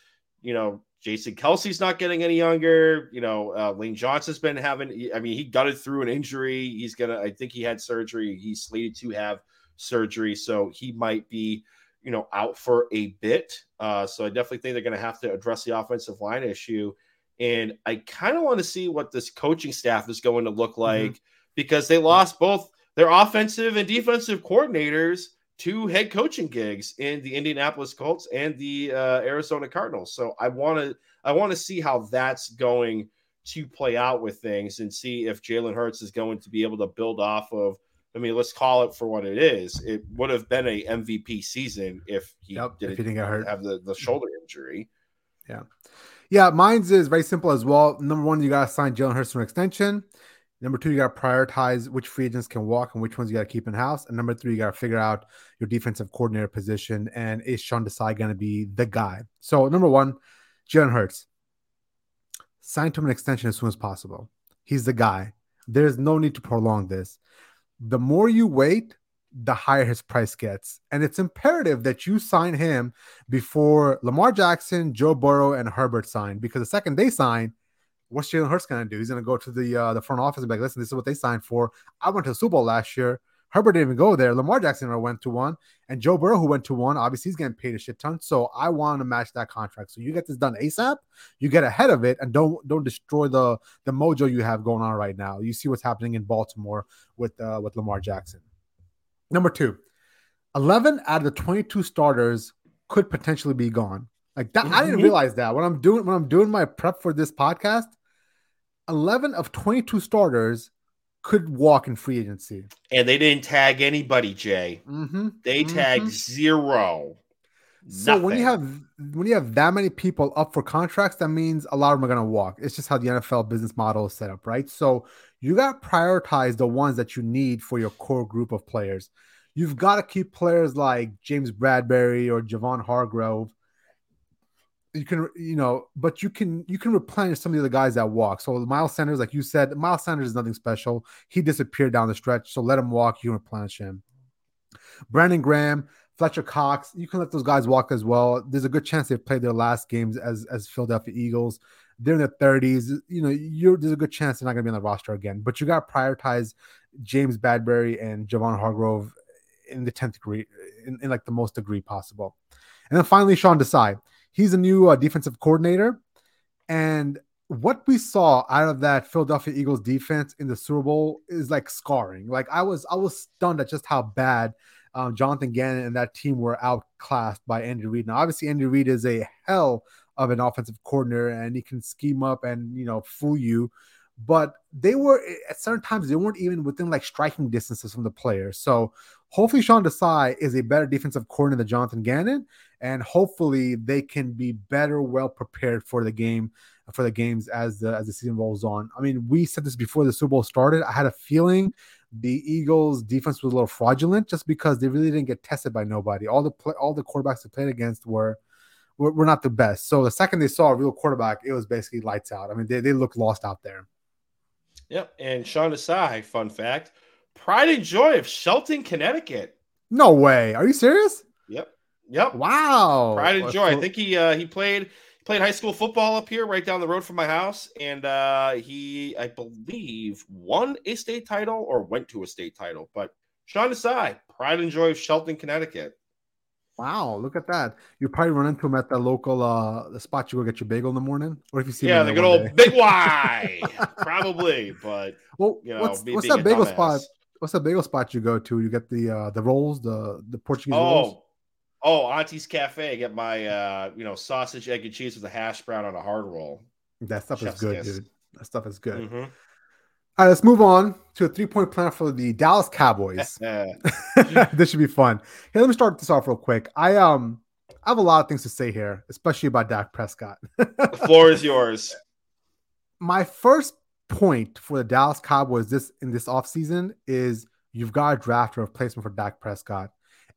you know, Jason Kelce's not getting any younger. You know, uh, Lane Johnson's been having, I mean, he it through an injury. He's going to, I think he had surgery. He's slated to have surgery. So he might be you know, out for a bit. Uh, so I definitely think they're going to have to address the offensive line issue. And I kind of want to see what this coaching staff is going to look mm-hmm. like mm-hmm. because they lost both their offensive and defensive coordinators to head coaching gigs in the Indianapolis Colts and the uh, Arizona Cardinals. So I want to I want to see how that's going to play out with things and see if Jalen Hurts is going to be able to build off of I mean, let's call it for what it is. It would have been a MVP season if he yep, didn't, if he didn't get hurt. have the, the mm-hmm. shoulder injury. Yeah. Yeah, mine's is very simple as well. Number one, you gotta sign Jalen Hurts for an extension. Number two, you gotta prioritize which free agents can walk and which ones you gotta keep in house. And number three, you gotta figure out your defensive coordinator position. And is Sean Desai gonna be the guy? So number one, Jalen Hurts. Sign to him an extension as soon as possible. He's the guy. There's no need to prolong this the more you wait, the higher his price gets. And it's imperative that you sign him before Lamar Jackson, Joe Burrow, and Herbert sign. Because the second they sign, what's Jalen Hurts going to do? He's going to go to the uh, the front office and be like, listen, this is what they signed for. I went to the Super Bowl last year. Herbert didn't even go there. Lamar Jackson went to one, and Joe Burrow, who went to one, obviously he's getting paid a shit ton. So I want to match that contract. So you get this done ASAP. You get ahead of it, and don't don't destroy the the mojo you have going on right now. You see what's happening in Baltimore with uh, with Lamar Jackson. Number two, 11 out of the 22 starters could potentially be gone. Like that, mm-hmm. I didn't mm-hmm. realize that when I'm doing when I'm doing my prep for this podcast. 11 of 22 starters could walk in free agency. And they didn't tag anybody, Jay. Mm-hmm. They mm-hmm. tagged zero. So Nothing. when you have when you have that many people up for contracts, that means a lot of them are going to walk. It's just how the NFL business model is set up, right? So you got to prioritize the ones that you need for your core group of players. You've got to keep players like James Bradberry or Javon Hargrave you can you know but you can you can replenish some of the other guys that walk. So miles sanders like you said miles sanders is nothing special. He disappeared down the stretch. So let him walk. You can replenish him. Brandon graham fletcher cox you can let those guys walk as well. There's a good chance they've played their last games as as philadelphia eagles. They're in their 30s you know there's a good chance they're not going to be on the roster again. But you got to prioritize james bradberry and javon hargrave in the 10th degree in, in like the most degree possible. And then finally sean desai he's a new uh, defensive coordinator. And what we saw out of that Philadelphia Eagles defense in the Super Bowl is like scarring. Like I was, I was stunned at just how bad um, Jonathan Gannon and that team were outclassed by Andy Reid. Now, obviously, Andy Reid is a hell of an offensive coordinator, and he can scheme up and you know fool you. But they were at certain times they weren't even within like striking distances from the players. So hopefully Sean Desai is a better defensive coordinator than Jonathan Gannon, and hopefully they can be better, well prepared for the game for the games as the as the season rolls on. I mean, we said this before the Super Bowl started. I had a feeling the Eagles defense was a little fraudulent just because they really didn't get tested by nobody. All the play, all the quarterbacks they played against were, were, were not the best. So the second they saw a real quarterback, it was basically lights out. I mean, they, they looked lost out there. Yep. And Sean Desai, fun fact, pride and joy of Shelton, Connecticut. No way. Are you serious? Yep. Yep. Wow. Pride and joy. I think he uh, he played played high school football up here, right down the road from my house, and uh, he, I believe, won a state title or went to a state title. But Sean Desai, pride and joy of Shelton, Connecticut. Wow, look at that! You probably run into him at the local uh the spot you go get your bagel in the morning, or if you see yeah, the good old day. Big Y, probably. But well, you know, what's, what's that bagel spot? What's that bagel spot you go to? You get the uh the rolls, the the Portuguese oh, rolls. Oh, Auntie's Cafe. I Get my uh, you know, sausage, egg, and cheese with a hash brown on a hard roll. That stuff Chef's is good, kiss. dude. That stuff is good. Mm-hmm. All right, let's move on to a three-point plan for the Dallas Cowboys. this should be fun. Hey, let me start this off real quick. I um I have a lot of things to say here, especially about Dak Prescott. the floor is yours. My first point for the Dallas Cowboys this in this offseason is you've got to draft a replacement for Dak Prescott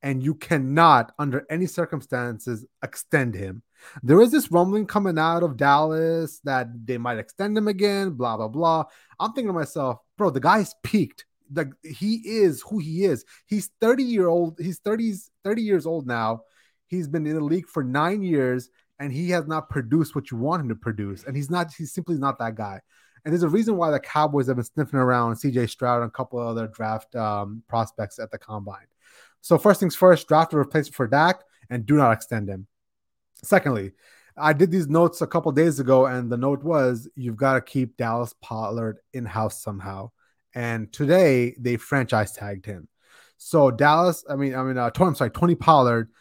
and you cannot, under any circumstances, extend him. There is this rumbling coming out of Dallas that they might extend him again, blah, blah, blah. I'm thinking to myself, bro, the guy's peaked. Like he is who he is. He's 30 year old, he's 30, 30 years old now. He's been in the league for nine years and he has not produced what you want him to produce. And he's not, he's simply not that guy. And there's a reason why the Cowboys have been sniffing around CJ Stroud and a couple other draft um, prospects at the combine. So first things first, draft a replacement for Dak and do not extend him. Secondly, I did these notes a couple days ago, and the note was you've got to keep Dallas Pollard in house somehow. And today they franchise tagged him. So Dallas, I mean, I mean, uh, I'm sorry, Tony Pollard,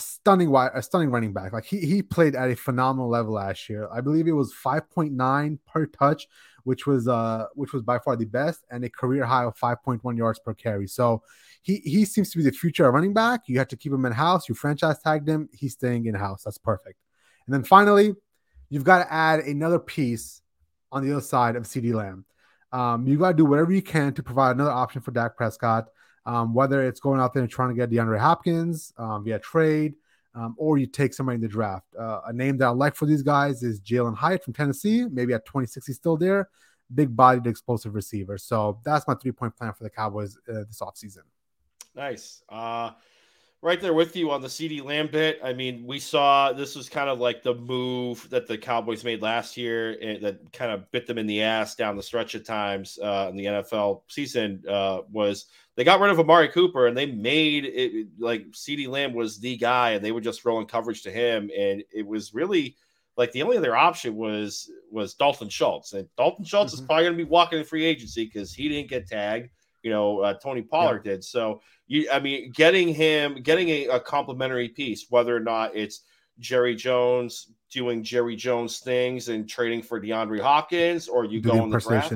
stunning, a stunning running back. Like he he played at a phenomenal level last year. I believe it was 5.9 per touch, which was uh which was by far the best, and a career high of 5.1 yards per carry. So he he seems to be the future of running back. You have to keep him in house. You franchise tagged him. He's staying in house. That's perfect. And then finally, you've got to add another piece on the other side of CeeDee Lamb. Um, you got to do whatever you can to provide another option for Dak Prescott, um, whether it's going out there and trying to get DeAndre Hopkins um, via trade, um, or you take somebody in the draft. Uh, a name that I like for these guys is Jalin Hyatt from Tennessee. Maybe at 26, he's still there. Big bodied, explosive receiver. So that's my three point plan for the Cowboys uh, this offseason. Nice. Uh, right there with you on the CeeDee Lamb bit. I mean, we saw this was kind of like the move that the Cowboys made last year and that kind of bit them in the ass down the stretch of times uh, in the NFL season. Uh, was they got rid of Amari Cooper and they made it like CeeDee Lamb was the guy and they were just throwing coverage to him. And it was really like the only other option was was Dalton Schultz. And Dalton Schultz mm-hmm. is probably going to be walking in free agency because he didn't get tagged you know uh, Tony Pollard yeah. did. So you, I mean, getting him, getting a, a complimentary piece, whether or not it's Jerry Jones doing Jerry Jones things and trading for DeAndre Hopkins, or you Do go on the draft.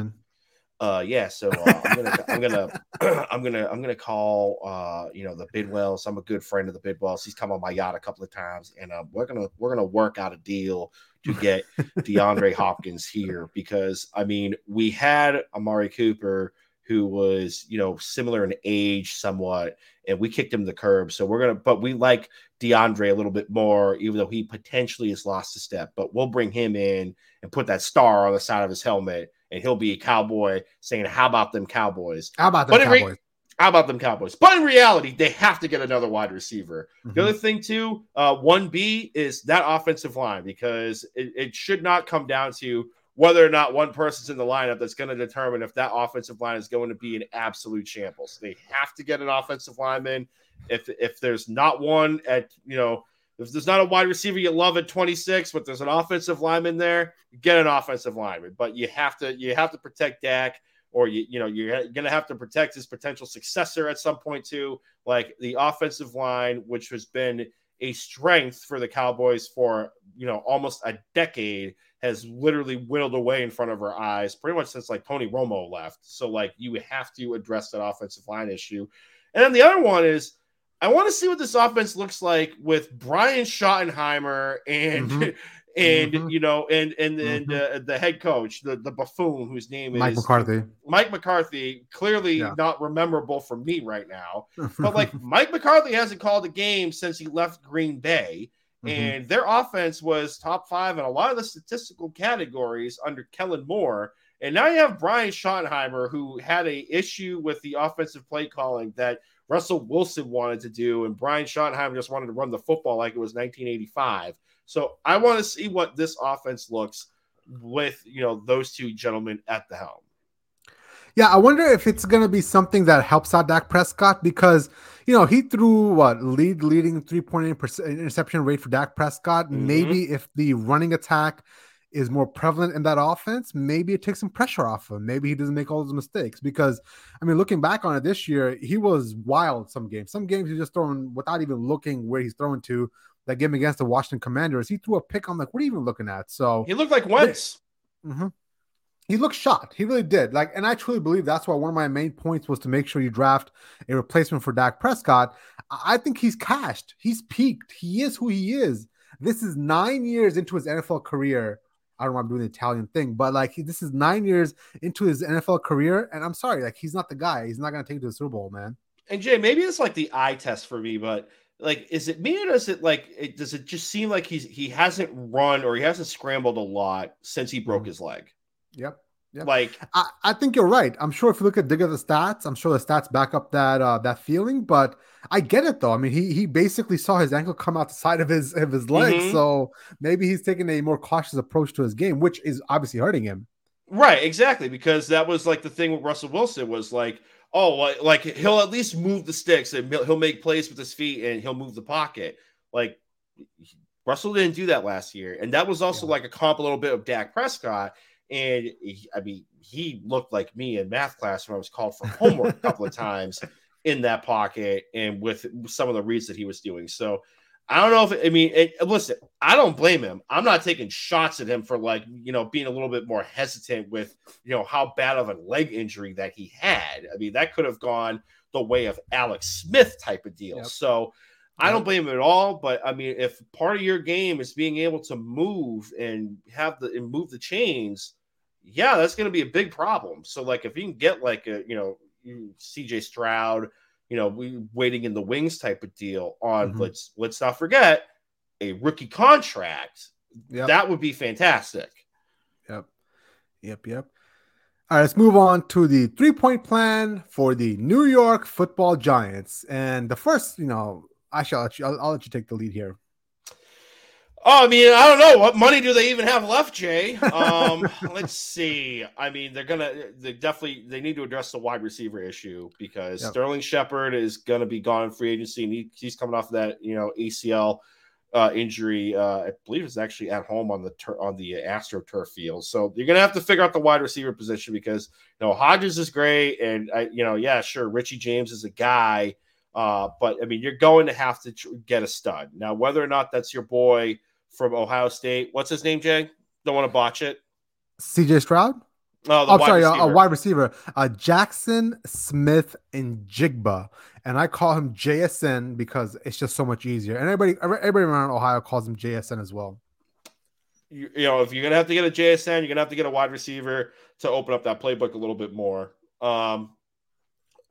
Uh, yeah. So uh, I'm gonna, I'm gonna, I'm gonna, I'm gonna call, uh, you know, the Bidwells. I'm a good friend of the Bidwells. He's come on my yacht a couple of times, and uh, we're gonna, we're gonna work out a deal to get DeAndre Hopkins here because I mean, we had Amari Cooper who was, you know, similar in age somewhat, and we kicked him to the curb. So we're gonna, but we like DeAndre a little bit more, even though he potentially has lost a step. But we'll bring him in and put that star on the side of his helmet, and he'll be a cowboy saying, "How about them Cowboys? How about them Cowboys?" Re- how about them Cowboys? But in reality, they have to get another wide receiver. Mm-hmm. The other thing, too, uh, 1B is that offensive line because it, it should not come down to whether or not one person's in the lineup that's going to determine if that offensive line is going to be an absolute shambles. They have to get an offensive lineman. If if there's not one at you know if there's not a wide receiver you love at 26, but there's an offensive lineman there, get an offensive lineman. But you have to you have to protect Dak, or you you know you're gonna have to protect his potential successor at some point too. Like the offensive line, which has been a strength for the Cowboys for you know almost a decade has literally whittled away in front of our eyes pretty much since like Tony Romo left. So like you have to address that offensive line issue. And then the other one is I want to see what this offense looks like with Brian Schottenheimer and mm-hmm. and mm-hmm. you know and and and mm-hmm. uh, the head coach, the the buffoon whose name Mike is Mike McCarthy. Mike McCarthy, clearly yeah. not memorable for me right now. but like Mike McCarthy hasn't called a game since he left Green Bay. Mm-hmm. And their offense was top five in a lot of the statistical categories under Kellen Moore. And now you have Brian Schottenheimer, who had a issue with the offensive play calling that Russell Wilson wanted to do, and Brian Schottenheimer just wanted to run the football like it was 1985. So I want to see what this offense looks with you know those two gentlemen at the helm. Yeah, I wonder if it's going to be something that helps out Dak Prescott because you know he threw what lead leading three point eight percent interception rate for Dak Prescott. Mm-hmm. Maybe if the running attack is more prevalent in that offense, maybe it takes some pressure off him. Maybe he doesn't make all those mistakes because, I mean, looking back on it this year, he was wild some games. Some games he's just throwing without even looking where he's throwing to. That game against the Washington Commanders, he threw a pick. I'm like, what are you even looking at? So he looked like Wentz. Mm-hmm. He looked shot. He really did. Like, and I truly believe that's why one of my main points was to make sure you draft a replacement for Dak Prescott. I think he's cashed. He's peaked. He is who he is. This is nine years into his NFL career I don't know why I'm doing the Italian thing, but like he, this is nine years into his NFL career, and I'm sorry, like he's not the guy. He's not gonna take to the Super Bowl, man. And Jay, maybe it's like the eye test for me, but like, is it me or does it like it does it just seem like he's he hasn't run or he hasn't scrambled a lot since he broke mm-hmm. his leg? Yep. Yep. Like I, I think you're right. I'm sure if you look at dig at the stats, I'm sure the stats back up that uh that feeling, but I get it though. I mean, he he basically saw his ankle come out the side of his of his leg, mm-hmm. so maybe he's taking a more cautious approach to his game, which is obviously hurting him. Right, exactly, because that was like the thing with Russell Wilson was like, oh, like he'll at least move the sticks and he'll make plays with his feet and he'll move the pocket. Like Russell didn't do that last year, and that was also yeah. like a comp a little bit of Dak Prescott and he, I mean, he looked like me in math class when I was called for homework a couple of times in that pocket and with some of the reads that he was doing. So I don't know if I mean, it, listen, I don't blame him. I'm not taking shots at him for like, you know, being a little bit more hesitant with, you know, how bad of a leg injury that he had. I mean, that could have gone the way of Alex Smith type of deal. Yep. So I don't blame him at all, but I mean, if part of your game is being able to move and have the and move the chains, yeah, that's going to be a big problem. So, like, if you can get like a you know CJ Stroud, you know, we waiting in the wings type of deal on mm-hmm. let's let's not forget a rookie contract, yep. that would be fantastic. Yep, yep, yep. All right, let's move on to the three point plan for the New York Football Giants. And the first, you know, I shall let you. I'll, I'll let you take the lead here. Oh, I mean, I don't know what money do they even have left, Jay. Um, let's see. I mean, they're gonna they definitely they need to address the wide receiver issue because yep. Sterling Shepard is gonna be gone in free agency, and he, he's coming off of that you know ACL uh, injury. Uh, I believe it's actually at home on the tur- on the AstroTurf field. So you're gonna have to figure out the wide receiver position because you know Hodgins is great, and I, you know, yeah, sure, Richie James is a guy uh, but I mean, you're going to have to tr- get a stud now. Whether or not that's your boy from Ohio State, what's his name, Jay? Don't want to botch it. C.J. Stroud. Oh, oh sorry, receiver. a, wide receiver, uh, Jaxon Smith-Njigba, and I call him JSN because it's just so much easier. And everybody, everybody around Ohio calls him JSN as well. You, you know, if you're gonna have to get a JSN, you're gonna have to get a wide receiver to open up that playbook a little bit more. Um,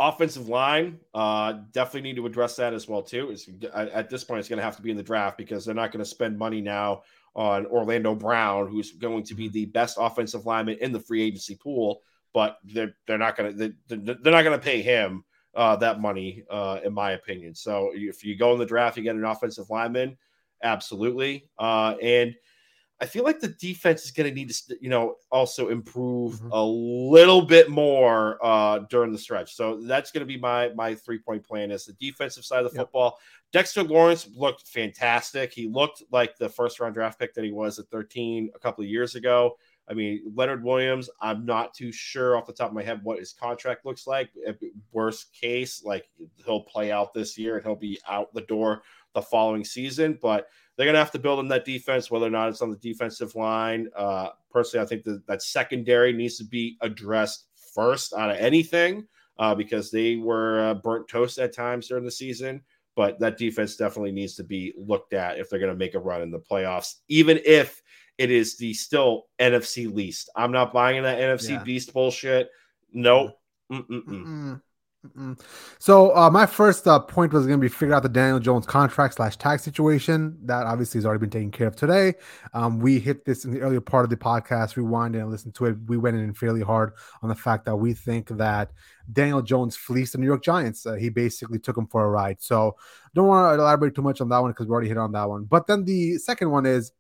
offensive line uh, definitely need to address that as well too. It's, at this point, it's going to have to be in the draft because they're not going to spend money now on Orlando Brown, who's going to be the best offensive lineman in the free agency pool. But they're they're not going to they're, they're not going to pay him uh, that money, uh, in my opinion. So if you go in the draft, you get an offensive lineman, absolutely. Uh, and I feel like the defense is going to need to, you know, also improve mm-hmm. a little bit more uh, during the stretch. So that's going to be my my three point plan. Is the defensive side of the yep. football. Dexter Lawrence looked fantastic. He looked like the first round draft pick that he was at 13 a couple of years ago. I mean, Leonard Williams, I'm not too sure off the top of my head what his contract looks like. Worst case, like he'll play out this year and he'll be out the door the following season. But they're going to have to build on that defense, whether or not it's on the defensive line. Uh, personally, I think that that secondary needs to be addressed first out of anything. uh, because they were uh, burnt toast at times during the season. But that defense definitely needs to be looked at if they're going to make a run in the playoffs, even if it is the still NFC least. I'm not buying that NFC yeah. beast bullshit. Nope. Mm-mm-mm. Mm-mm. So uh, my first uh, point was going to be figure out the Daniel Jones contract slash tax situation. That obviously has already been taken care of today. Um, we hit this in the earlier part of the podcast. Rewind and listen to it. We went in fairly hard on the fact that we think that Daniel Jones fleeced the New York Giants. Uh, he basically took him for a ride. So don't want to elaborate too much on that one because we already hit on that one. But then the second one is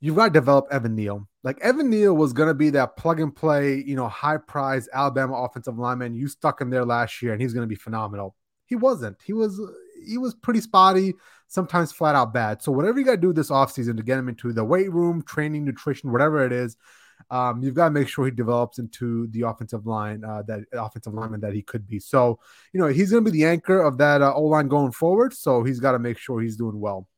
you've got to develop Evan Neal. Like Evan Neal was going to be that plug and play, you know, high prize Alabama offensive lineman. You stuck him there last year, and he's going to be phenomenal. He wasn't. He was he was pretty spotty, sometimes flat out bad. So whatever you got to do this offseason to get him into the weight room, training, nutrition, whatever it is, um, you've got to make sure he develops into the offensive line, uh, that offensive lineman that he could be. So you know he's going to be the anchor of that uh, O line going forward. So he's got to make sure he's doing well.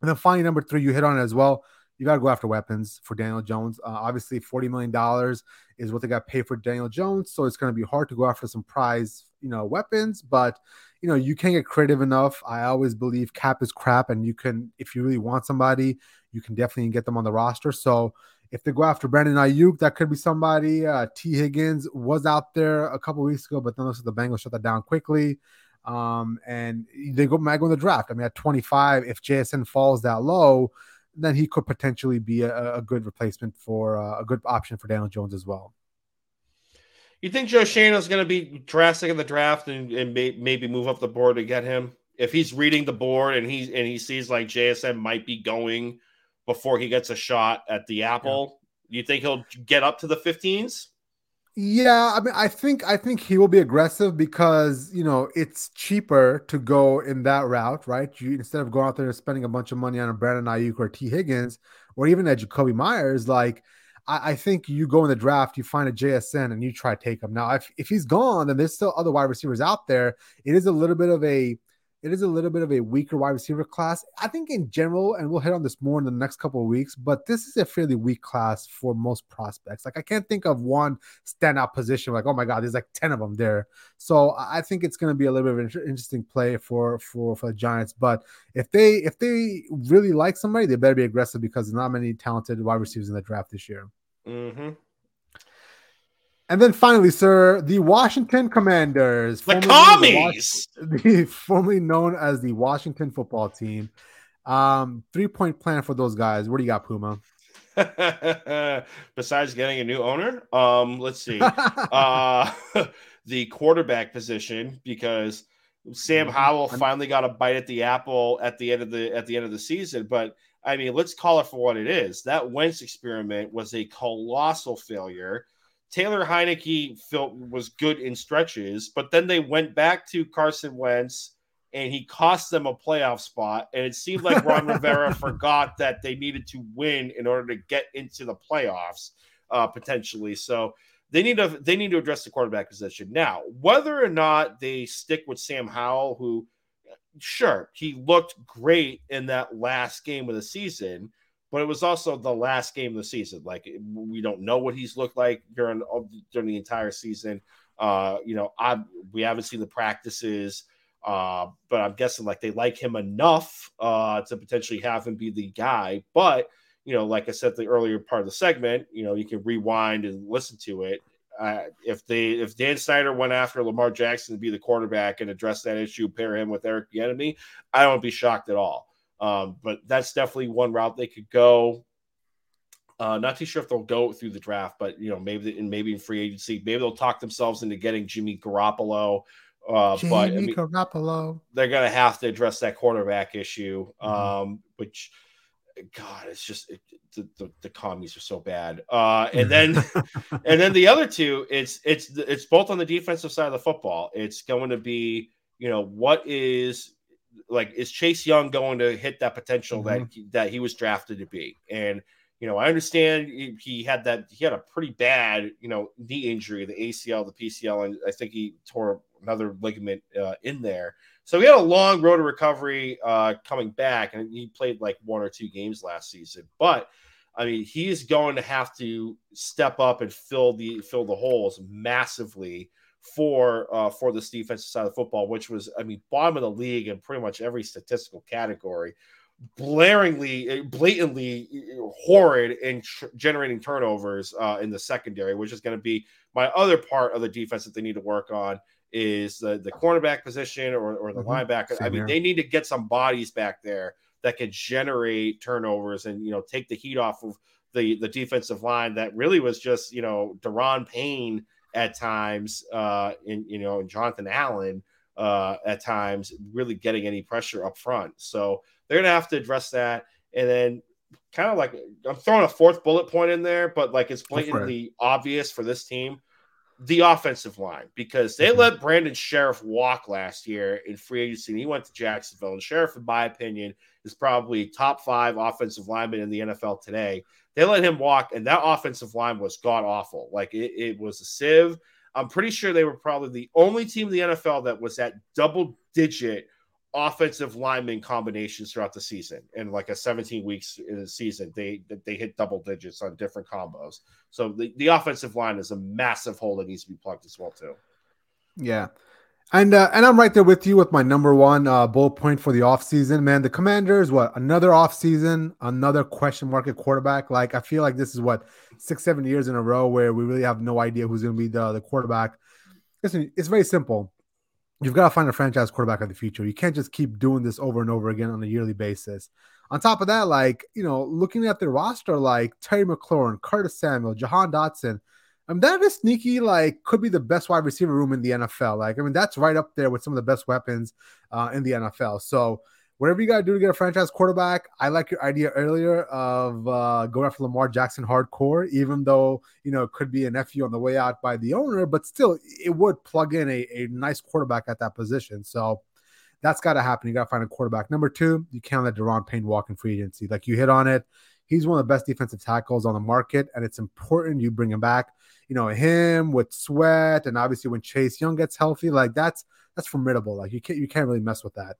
And then finally, number three, you hit on as well you got to go after weapons for Daniel Jones. Uh, obviously, $40 million is what they got paid for Daniel Jones. So it's going to be hard to go after some prize, you know, weapons, but you know, you can get creative enough. I always believe cap is crap, and you can, if you really want somebody, you can definitely get them on the roster. So if they go after Brandon Aiyuk, that could be somebody. Uh, Tee Higgins was out there a couple weeks ago, but then the Bengals shut that down quickly. Um, and they go might go in the draft. I mean, at 25, if JSN falls that low, then he could potentially be a, a good replacement for uh, a good option for Daniel Jones as well. You think Joe Schoen is going to be drastic in the draft and, and may, maybe move up the board to get him? If he's reading the board and he's and he sees like JSN might be going before he gets a shot at the apple, yeah. you think he'll get up to the 15s? Yeah, I mean, I think I think he will be aggressive because you know it's cheaper to go in that route, right? You instead of going out there and spending a bunch of money on a Brandon Aiyuk or Tee Higgins or even a Jakobi Meyers, like I, I, think you go in the draft, you find a JSN and you try to take him. Now, if if he's gone, then there's still other wide receivers out there. It is a little bit of a it is a little bit of a weaker wide receiver class. I think in general, and we'll hit on this more in the next couple of weeks, but this is a fairly weak class for most prospects. Like I can't think of one standout position like, oh my god, there's like 10 of them there. So I think it's going to be a little bit of an interesting play for for for the Giants. But if they if they really like somebody, they better be aggressive because there's not many talented wide receivers in the draft this year. Mm-hmm. And then finally, sir, the Washington Commanders, the commies, the, formerly known as the Washington Football Team. Um, three point plan for those guys. What do you got, Puma? Besides getting a new owner, um, let's see. uh, the quarterback position because Sam mm-hmm. Howell finally got a bite at the apple at the end of the at the end of the season. But I mean, let's call it for what it is. That Wentz experiment was a colossal failure. Taylor Heinicke felt was good in stretches, but then they went back to Carson Wentz and he cost them a playoff spot. And it seemed like Ron Rivera forgot that they needed to win in order to get into the playoffs uh, potentially. So they need to they need to address the quarterback position now. Whether or not they stick with Sam Howell, who sure he looked great in that last game of the season but it was also the last game of the season. Like we don't know what he's looked like during during the entire season. Uh, you know, I we haven't seen the practices, uh, but I'm guessing like they like him enough uh, to potentially have him be the guy. But you know, like I said, the earlier part of the segment, you know, you can rewind and listen to it. Uh, if they if Dan Snyder went after Lamar Jackson to be the quarterback and address that issue, pair him with Eric Bieniemy, I won't be shocked at all. Um, but that's definitely one route they could go. Uh, not too sure if they'll go through the draft, but you know, maybe in maybe in free agency, maybe they'll talk themselves into getting Jimmy Garoppolo. Uh, Jimmy but I mean, Garoppolo. they're gonna have to address that quarterback issue. Mm-hmm. Um, which, God, it's just it, the, the, the commies are so bad. Uh, and then and then the other two, it's it's it's both on the defensive side of the football. It's going to be you know what is like is Chase Young going to hit that potential mm-hmm. that he, that he was drafted to be? And you know, I understand he had that he had a pretty bad you know knee injury, the ACL, the PCL, and I think he tore another ligament uh, in there. So he had a long road to recovery uh, coming back, and he played like one or two games last season. But I mean, he's going to have to step up and fill the fill the holes massively for uh, for this defensive side of football, which was, I mean, bottom of the league in pretty much every statistical category, blaringly, eh, blatantly eh, horrid in tr- generating turnovers uh, in the secondary, which is going to be my other part of the defense that they need to work on is the, the cornerback position or, or the mm-hmm. linebacker. Same I mean, here. they need to get some bodies back there that can generate turnovers and you know take the heat off of the the defensive line that really was just you know Daron Payne at times, uh, in you know, and Jonathan Allen uh, at times, really getting any pressure up front. So they're gonna have to address that, and then kind of like I'm throwing a fourth bullet point in there, but like it's blatantly obvious for this team the offensive line because they mm-hmm. let Brandon Scherff walk last year in free agency. And he went to Jacksonville. And Scherff, in my opinion, is probably top five offensive lineman in the NFL today. They let him walk, and that offensive line was god awful. Like it, it was a sieve. I'm pretty sure they were probably the only team in the NFL that was at double digit offensive lineman combinations throughout the season. In like a 17 weeks in the season, they they hit double digits on different combos. So the, the offensive line is a massive hole that needs to be plugged as well too. Yeah. And uh, and I'm right there with you with my number one uh, bullet point for the offseason, man. The Commanders, what another offseason, another question mark at quarterback. Like I feel like this is what six, seven years in a row where we really have no idea who's going to be the the quarterback. Listen, it's very simple. You've got to find a franchise quarterback of the future. You can't just keep doing this over and over again on a yearly basis. On top of that, like you know, looking at the roster, like Terry McLaurin, Curtis Samuel, Jahan Dotson I mean, that is sneaky, like, could be the best wide receiver room in the NFL. Like, I mean, that's right up there with some of the best weapons uh, in the NFL. So, whatever you got to do to get a franchise quarterback, I like your idea earlier of uh, going after Lamar Jackson hardcore, even though, you know, it could be a nephew on the way out by the owner, but still, it would plug in a, a nice quarterback at that position. So, that's got to happen. You got to find a quarterback. Number two, you can't let Daron Payne walk in free agency. Like, you hit on it. He's one of the best defensive tackles on the market, and it's important you bring him back you know him with Sweat, and obviously when Chase Young gets healthy, like that's that's formidable. Like you can't you can't really mess with that.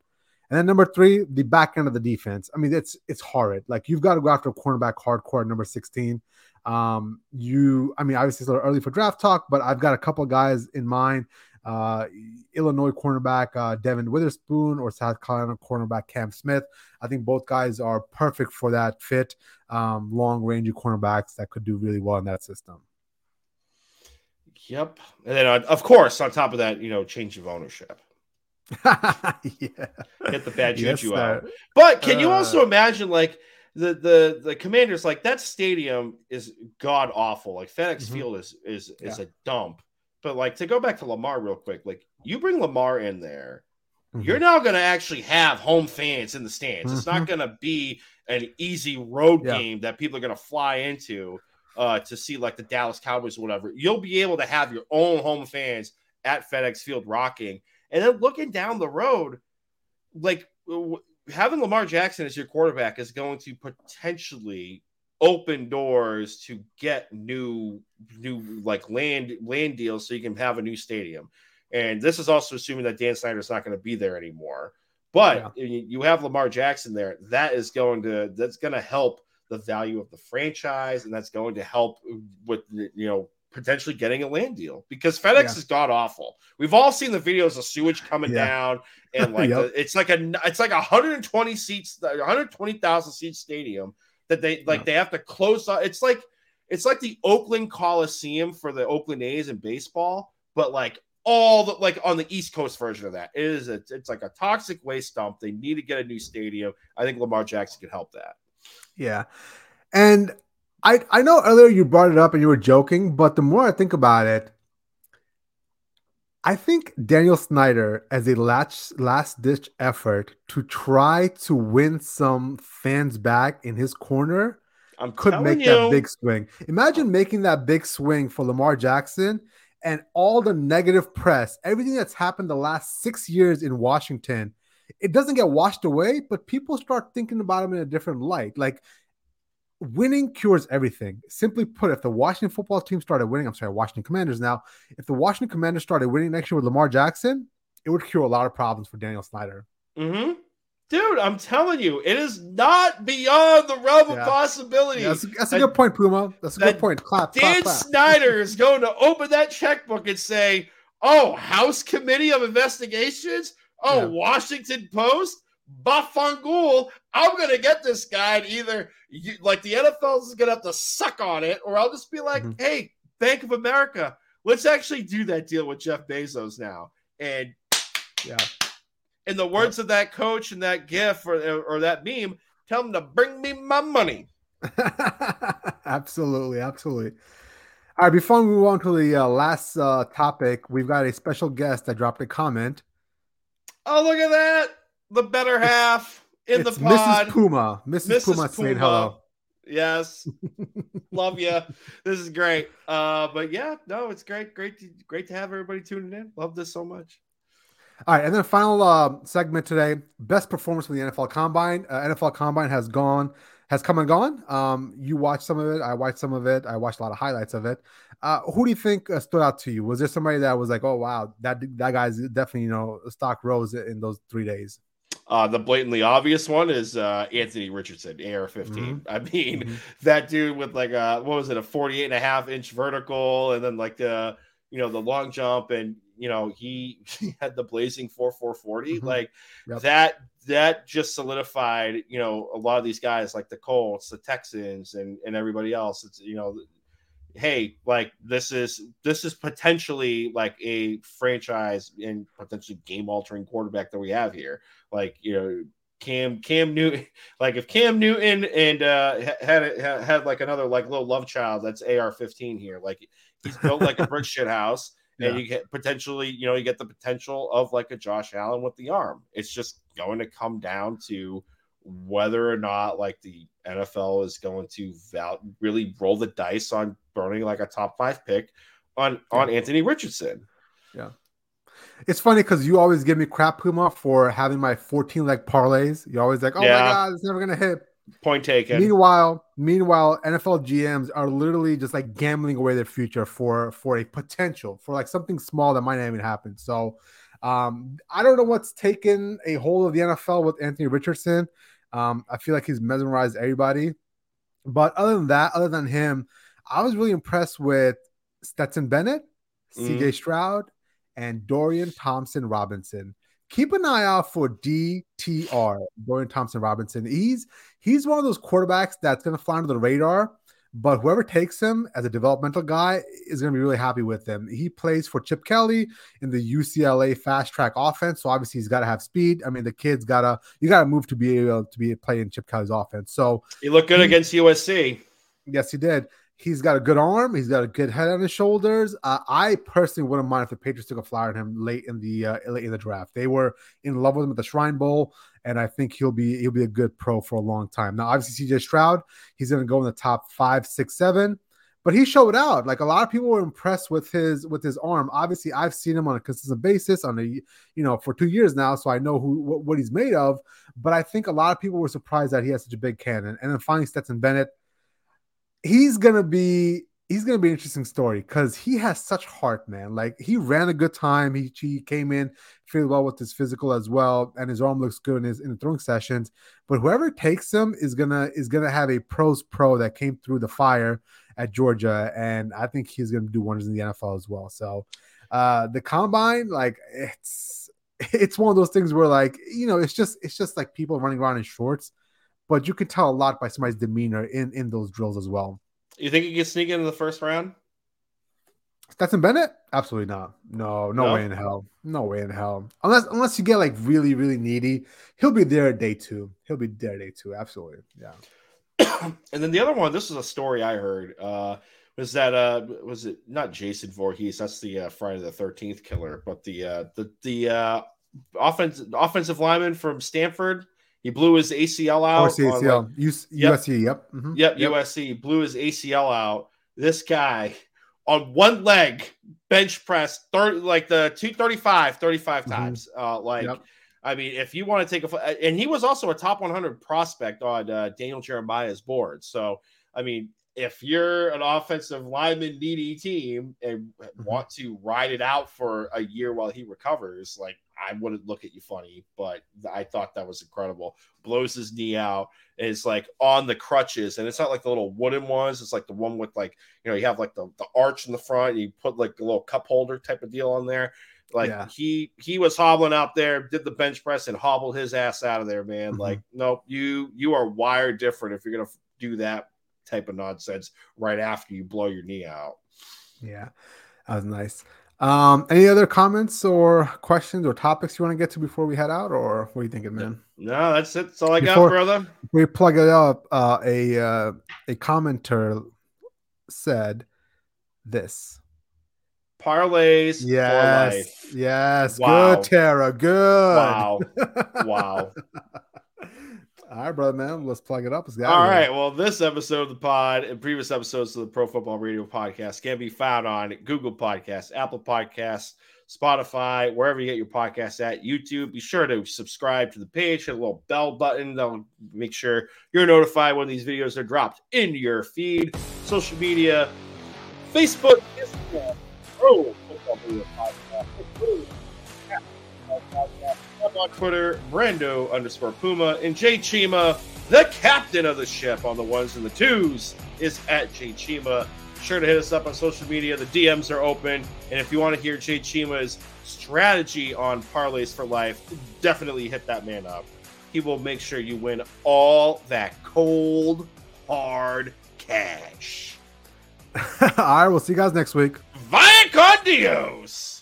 And then number three, the back end of the defense. I mean, it's it's horrid. Like you've got to go after a cornerback hardcore at number 16. Um, you, I mean, obviously it's a little early for draft talk, but I've got a couple guys in mind. Uh, Illinois cornerback uh, Devon Witherspoon or South Carolina cornerback Cam Smith. I think both guys are perfect for that fit. Um, long range cornerbacks that could do really well in that system. Yep. And then, uh, of course, on top of that, you know, change of ownership. yeah. Get the bad juju yes, out. But can uh, you also imagine, like, the the the commanders like that stadium is god awful like fedex mm-hmm. field is is is yeah. a dump but like to go back to lamar real quick like you bring lamar in there mm-hmm. you're now going to actually have home fans in the stands mm-hmm. it's not mm-hmm. going to be an easy road yeah. game that people are going to fly into uh, to see like the Dallas Cowboys or whatever, you'll be able to have your own home fans at FedEx Field rocking. And then looking down the road, like having Lamar Jackson as your quarterback is going to potentially open doors to get new new like land land deals so you can have a new stadium. And this is also assuming that Dan Snyder is not going to be there anymore. But yeah. you have Lamar Jackson there. That is going to that's going to help the value of the franchise, and that's going to help with you know potentially getting a land deal because FedEx yeah. is god awful. We've all seen the videos of sewage coming yeah. down, and like yep. the, it's like a it's like a 120 seats, 120,000 seat stadium that they like yeah. they have to close. It's like it's like the Oakland Coliseum for the Oakland A's in baseball, but like all the like on the East Coast version of that. It is a, it's like a toxic waste dump. They need to get a new stadium. I think Lamar Jackson could help that. Yeah. And I I know earlier you brought it up and you were joking, but the more I think about it, I think Daniel Snyder, as a last last ditch effort to try to win some fans back in his corner, I'm could make you. that big swing. Imagine making that big swing for Lamar Jackson and all the negative press, everything that's happened the last six years in Washington it doesn't get washed away, but people start thinking about him in a different light. Like winning cures everything. Simply put, if the Washington football team started winning, I'm sorry, Washington Commanders now, if the Washington Commanders started winning next year with Lamar Jackson, it would cure a lot of problems for Daniel Snyder. Mm-hmm. Dude, I'm telling you, it is not beyond the realm yeah. of possibility. Yeah, that's, a, that's a good point, Puma. That's a good point. Clap. Dan clap, clap. Snyder is going to open that checkbook and say, Oh, House Committee of Investigations. Oh, yeah. Washington Post. Bafangul, I'm gonna get this guy and either you, like the NFL is gonna have to suck on it, or I'll just be like, mm-hmm. hey, Bank of America, let's actually do that deal with Jeff Bezos now. And yeah, in the words of that coach and that gif or, or that meme, tell him to bring me my money. absolutely, absolutely. All right, before we move on to the uh, last uh, topic, we've got a special guest that dropped a comment. Oh, look at that! The better half in it's the pod. Mrs. Puma. Mrs. Mrs. Puma, Puma saying hello. Yes, love you. This is great. Uh, but yeah, no, it's great, great, to, great to have everybody tuning in. Love this so much. All right, and then final uh, segment today: best performance from the NFL Combine. Uh, NFL Combine has gone, has come and gone. Um, you watched some of it. I watched some of it. I watched a lot of highlights of it. Uh, who do you think uh, stood out to you? Was there somebody that was like, "Oh wow, that that guy's definitely you know stock rose in those three days"? Uh, the blatantly obvious one is uh, Anthony Richardson, AR 15. Mm-hmm. I mean, mm-hmm. that dude with like a, what was it, a 48 and a half inch vertical, and then like the, you know, the long jump, and, you know, he, he had the blazing 4440. Mm-hmm. Like yep. that, that just solidified, you know, a lot of these guys like the Colts, the Texans, and, and everybody else. It's, you know, hey, like this is this is potentially like a franchise and potentially game altering quarterback that we have here. Like you know, Cam Cam Newton, like if Cam Newton and uh, had had, had like another like little love child that's AR fifteen here. Like he's built like a brick shit house. Yeah. And you get potentially, you know, you get the potential of like a Josh Allen with the arm. It's just going to come down to whether or not like the NFL is going to val- really roll the dice on burning like a top five pick on on Anthony Richardson. Yeah. It's funny because you always give me crap, Puma, for having my 14 leg parlays. You're always like, oh yeah. my God, it's never going to hit. Point taken. Meanwhile, meanwhile, NFL GMs are literally just like gambling away their future for for a potential for like something small that might not even happen. So um, I don't know what's taken a hold of the NFL with Anthony Richardson. Um, I feel like he's mesmerized everybody. But other than that, other than him, I was really impressed with Stetson Bennett, mm. CJ Stroud, and Dorian Thompson Robinson. Keep an eye out for DTR, Dorian Thompson Robinson. He's he's one of those quarterbacks that's going to fly under the radar but whoever takes him as a developmental guy is going to be really happy with him. He plays for Chip Kelly in the UCLA fast track offense, so obviously he's got to have speed. I mean, the kid's got to you got to move to be able to be playing Chip Kelly's offense. So he looked good he, against USC. Yes, he did. He's got a good arm. He's got a good head on his shoulders. Uh, I personally wouldn't mind if the Patriots took a flyer on him late in the uh, late in the draft. They were in love with him at the Shrine Bowl, and I think he'll be he'll be a good pro for a long time. Now, obviously, CJ Stroud, he's going to go in the top five, six, seven, but he showed out. Like a lot of people were impressed with his with his arm. Obviously, I've seen him on a consistent basis on a you know for two years now, so I know who what, what he's made of. But I think a lot of people were surprised that he has such a big cannon. And then finally, Stetson Bennett he's gonna be he's gonna be an interesting story because he has such heart, man. Like he ran a good time. He, he came in fairly well with his physical as well, and his arm looks good in his in the throwing sessions. But whoever takes him is gonna is gonna have a pros pro that came through the fire at Georgia, and I think he's gonna do wonders in the NFL as well. So uh the combine, like it's it's one of those things where like you know it's just it's just like people running around in shorts but you can tell a lot by somebody's demeanor in in those drills as well. You think he can sneak into the first round? Stetson Bennett? Absolutely not. No, no, no, way in hell. No way in hell. Unless unless you get like really, really needy, he'll be there day two. He'll be there day two. Absolutely. Yeah. and then the other one, this is a story I heard. Uh was that uh was it not Jason Voorhees? That's the uh, Friday the thirteenth killer, but the uh the the uh offense offensive lineman from Stanford he blew his ACL out. Oh, ACL. Like, yep. USC. Yep. Mm-hmm. Yep. Yep. USC blew his ACL out. This guy on one leg bench press 30 like the 235 35 mm-hmm. times. Uh, like yep. I mean, if you want to take a, and he was also a top 100 prospect on uh, Daniel Jeremiah's board. So, I mean, if you're an offensive lineman needy team and mm-hmm. want to ride it out for a year while he recovers, like I wouldn't look at you funny, but I thought that was incredible. Blows his knee out, is like on the crutches, and it's not like the little wooden ones. It's like the one with like you know you have like the, the arch in the front. you put like a little cup holder type of deal on there. Like yeah. he he was hobbling out there, did the bench press and hobbled his ass out of there, man. Mm-hmm. Like, nope, you you are wired different if you're gonna do that type of nonsense right after you blow your knee out. Yeah, that was nice. Um, any other comments or questions or topics you want to get to before we head out, or what are you thinking, man? No, that's it. That's all I before, got, brother. We plug it up. Uh, a uh, a commenter said this parlays yes yes wow. good tara good wow wow all right brother man let's plug it up. All right well this episode of the pod and previous episodes of the pro football radio podcast can be found on google podcasts apple podcasts spotify wherever you get your podcasts at youtube. Be sure to subscribe to the page hit a little bell button. That'll make sure you're notified when these videos are dropped in your feed. Social media facebook instagram Pro Football Podcast. On Twitter, Brando underscore Puma, and Jay Chima, the captain of the ship on the ones and the twos, is at Jay Chima. Sure to hit us up on social media. The DMs are open. And if you want to hear Jay Chima's strategy on parlays for life, definitely hit that man up. He will make sure you win all that cold, hard cash. all right, we'll see you guys next week. Vaya con Dios!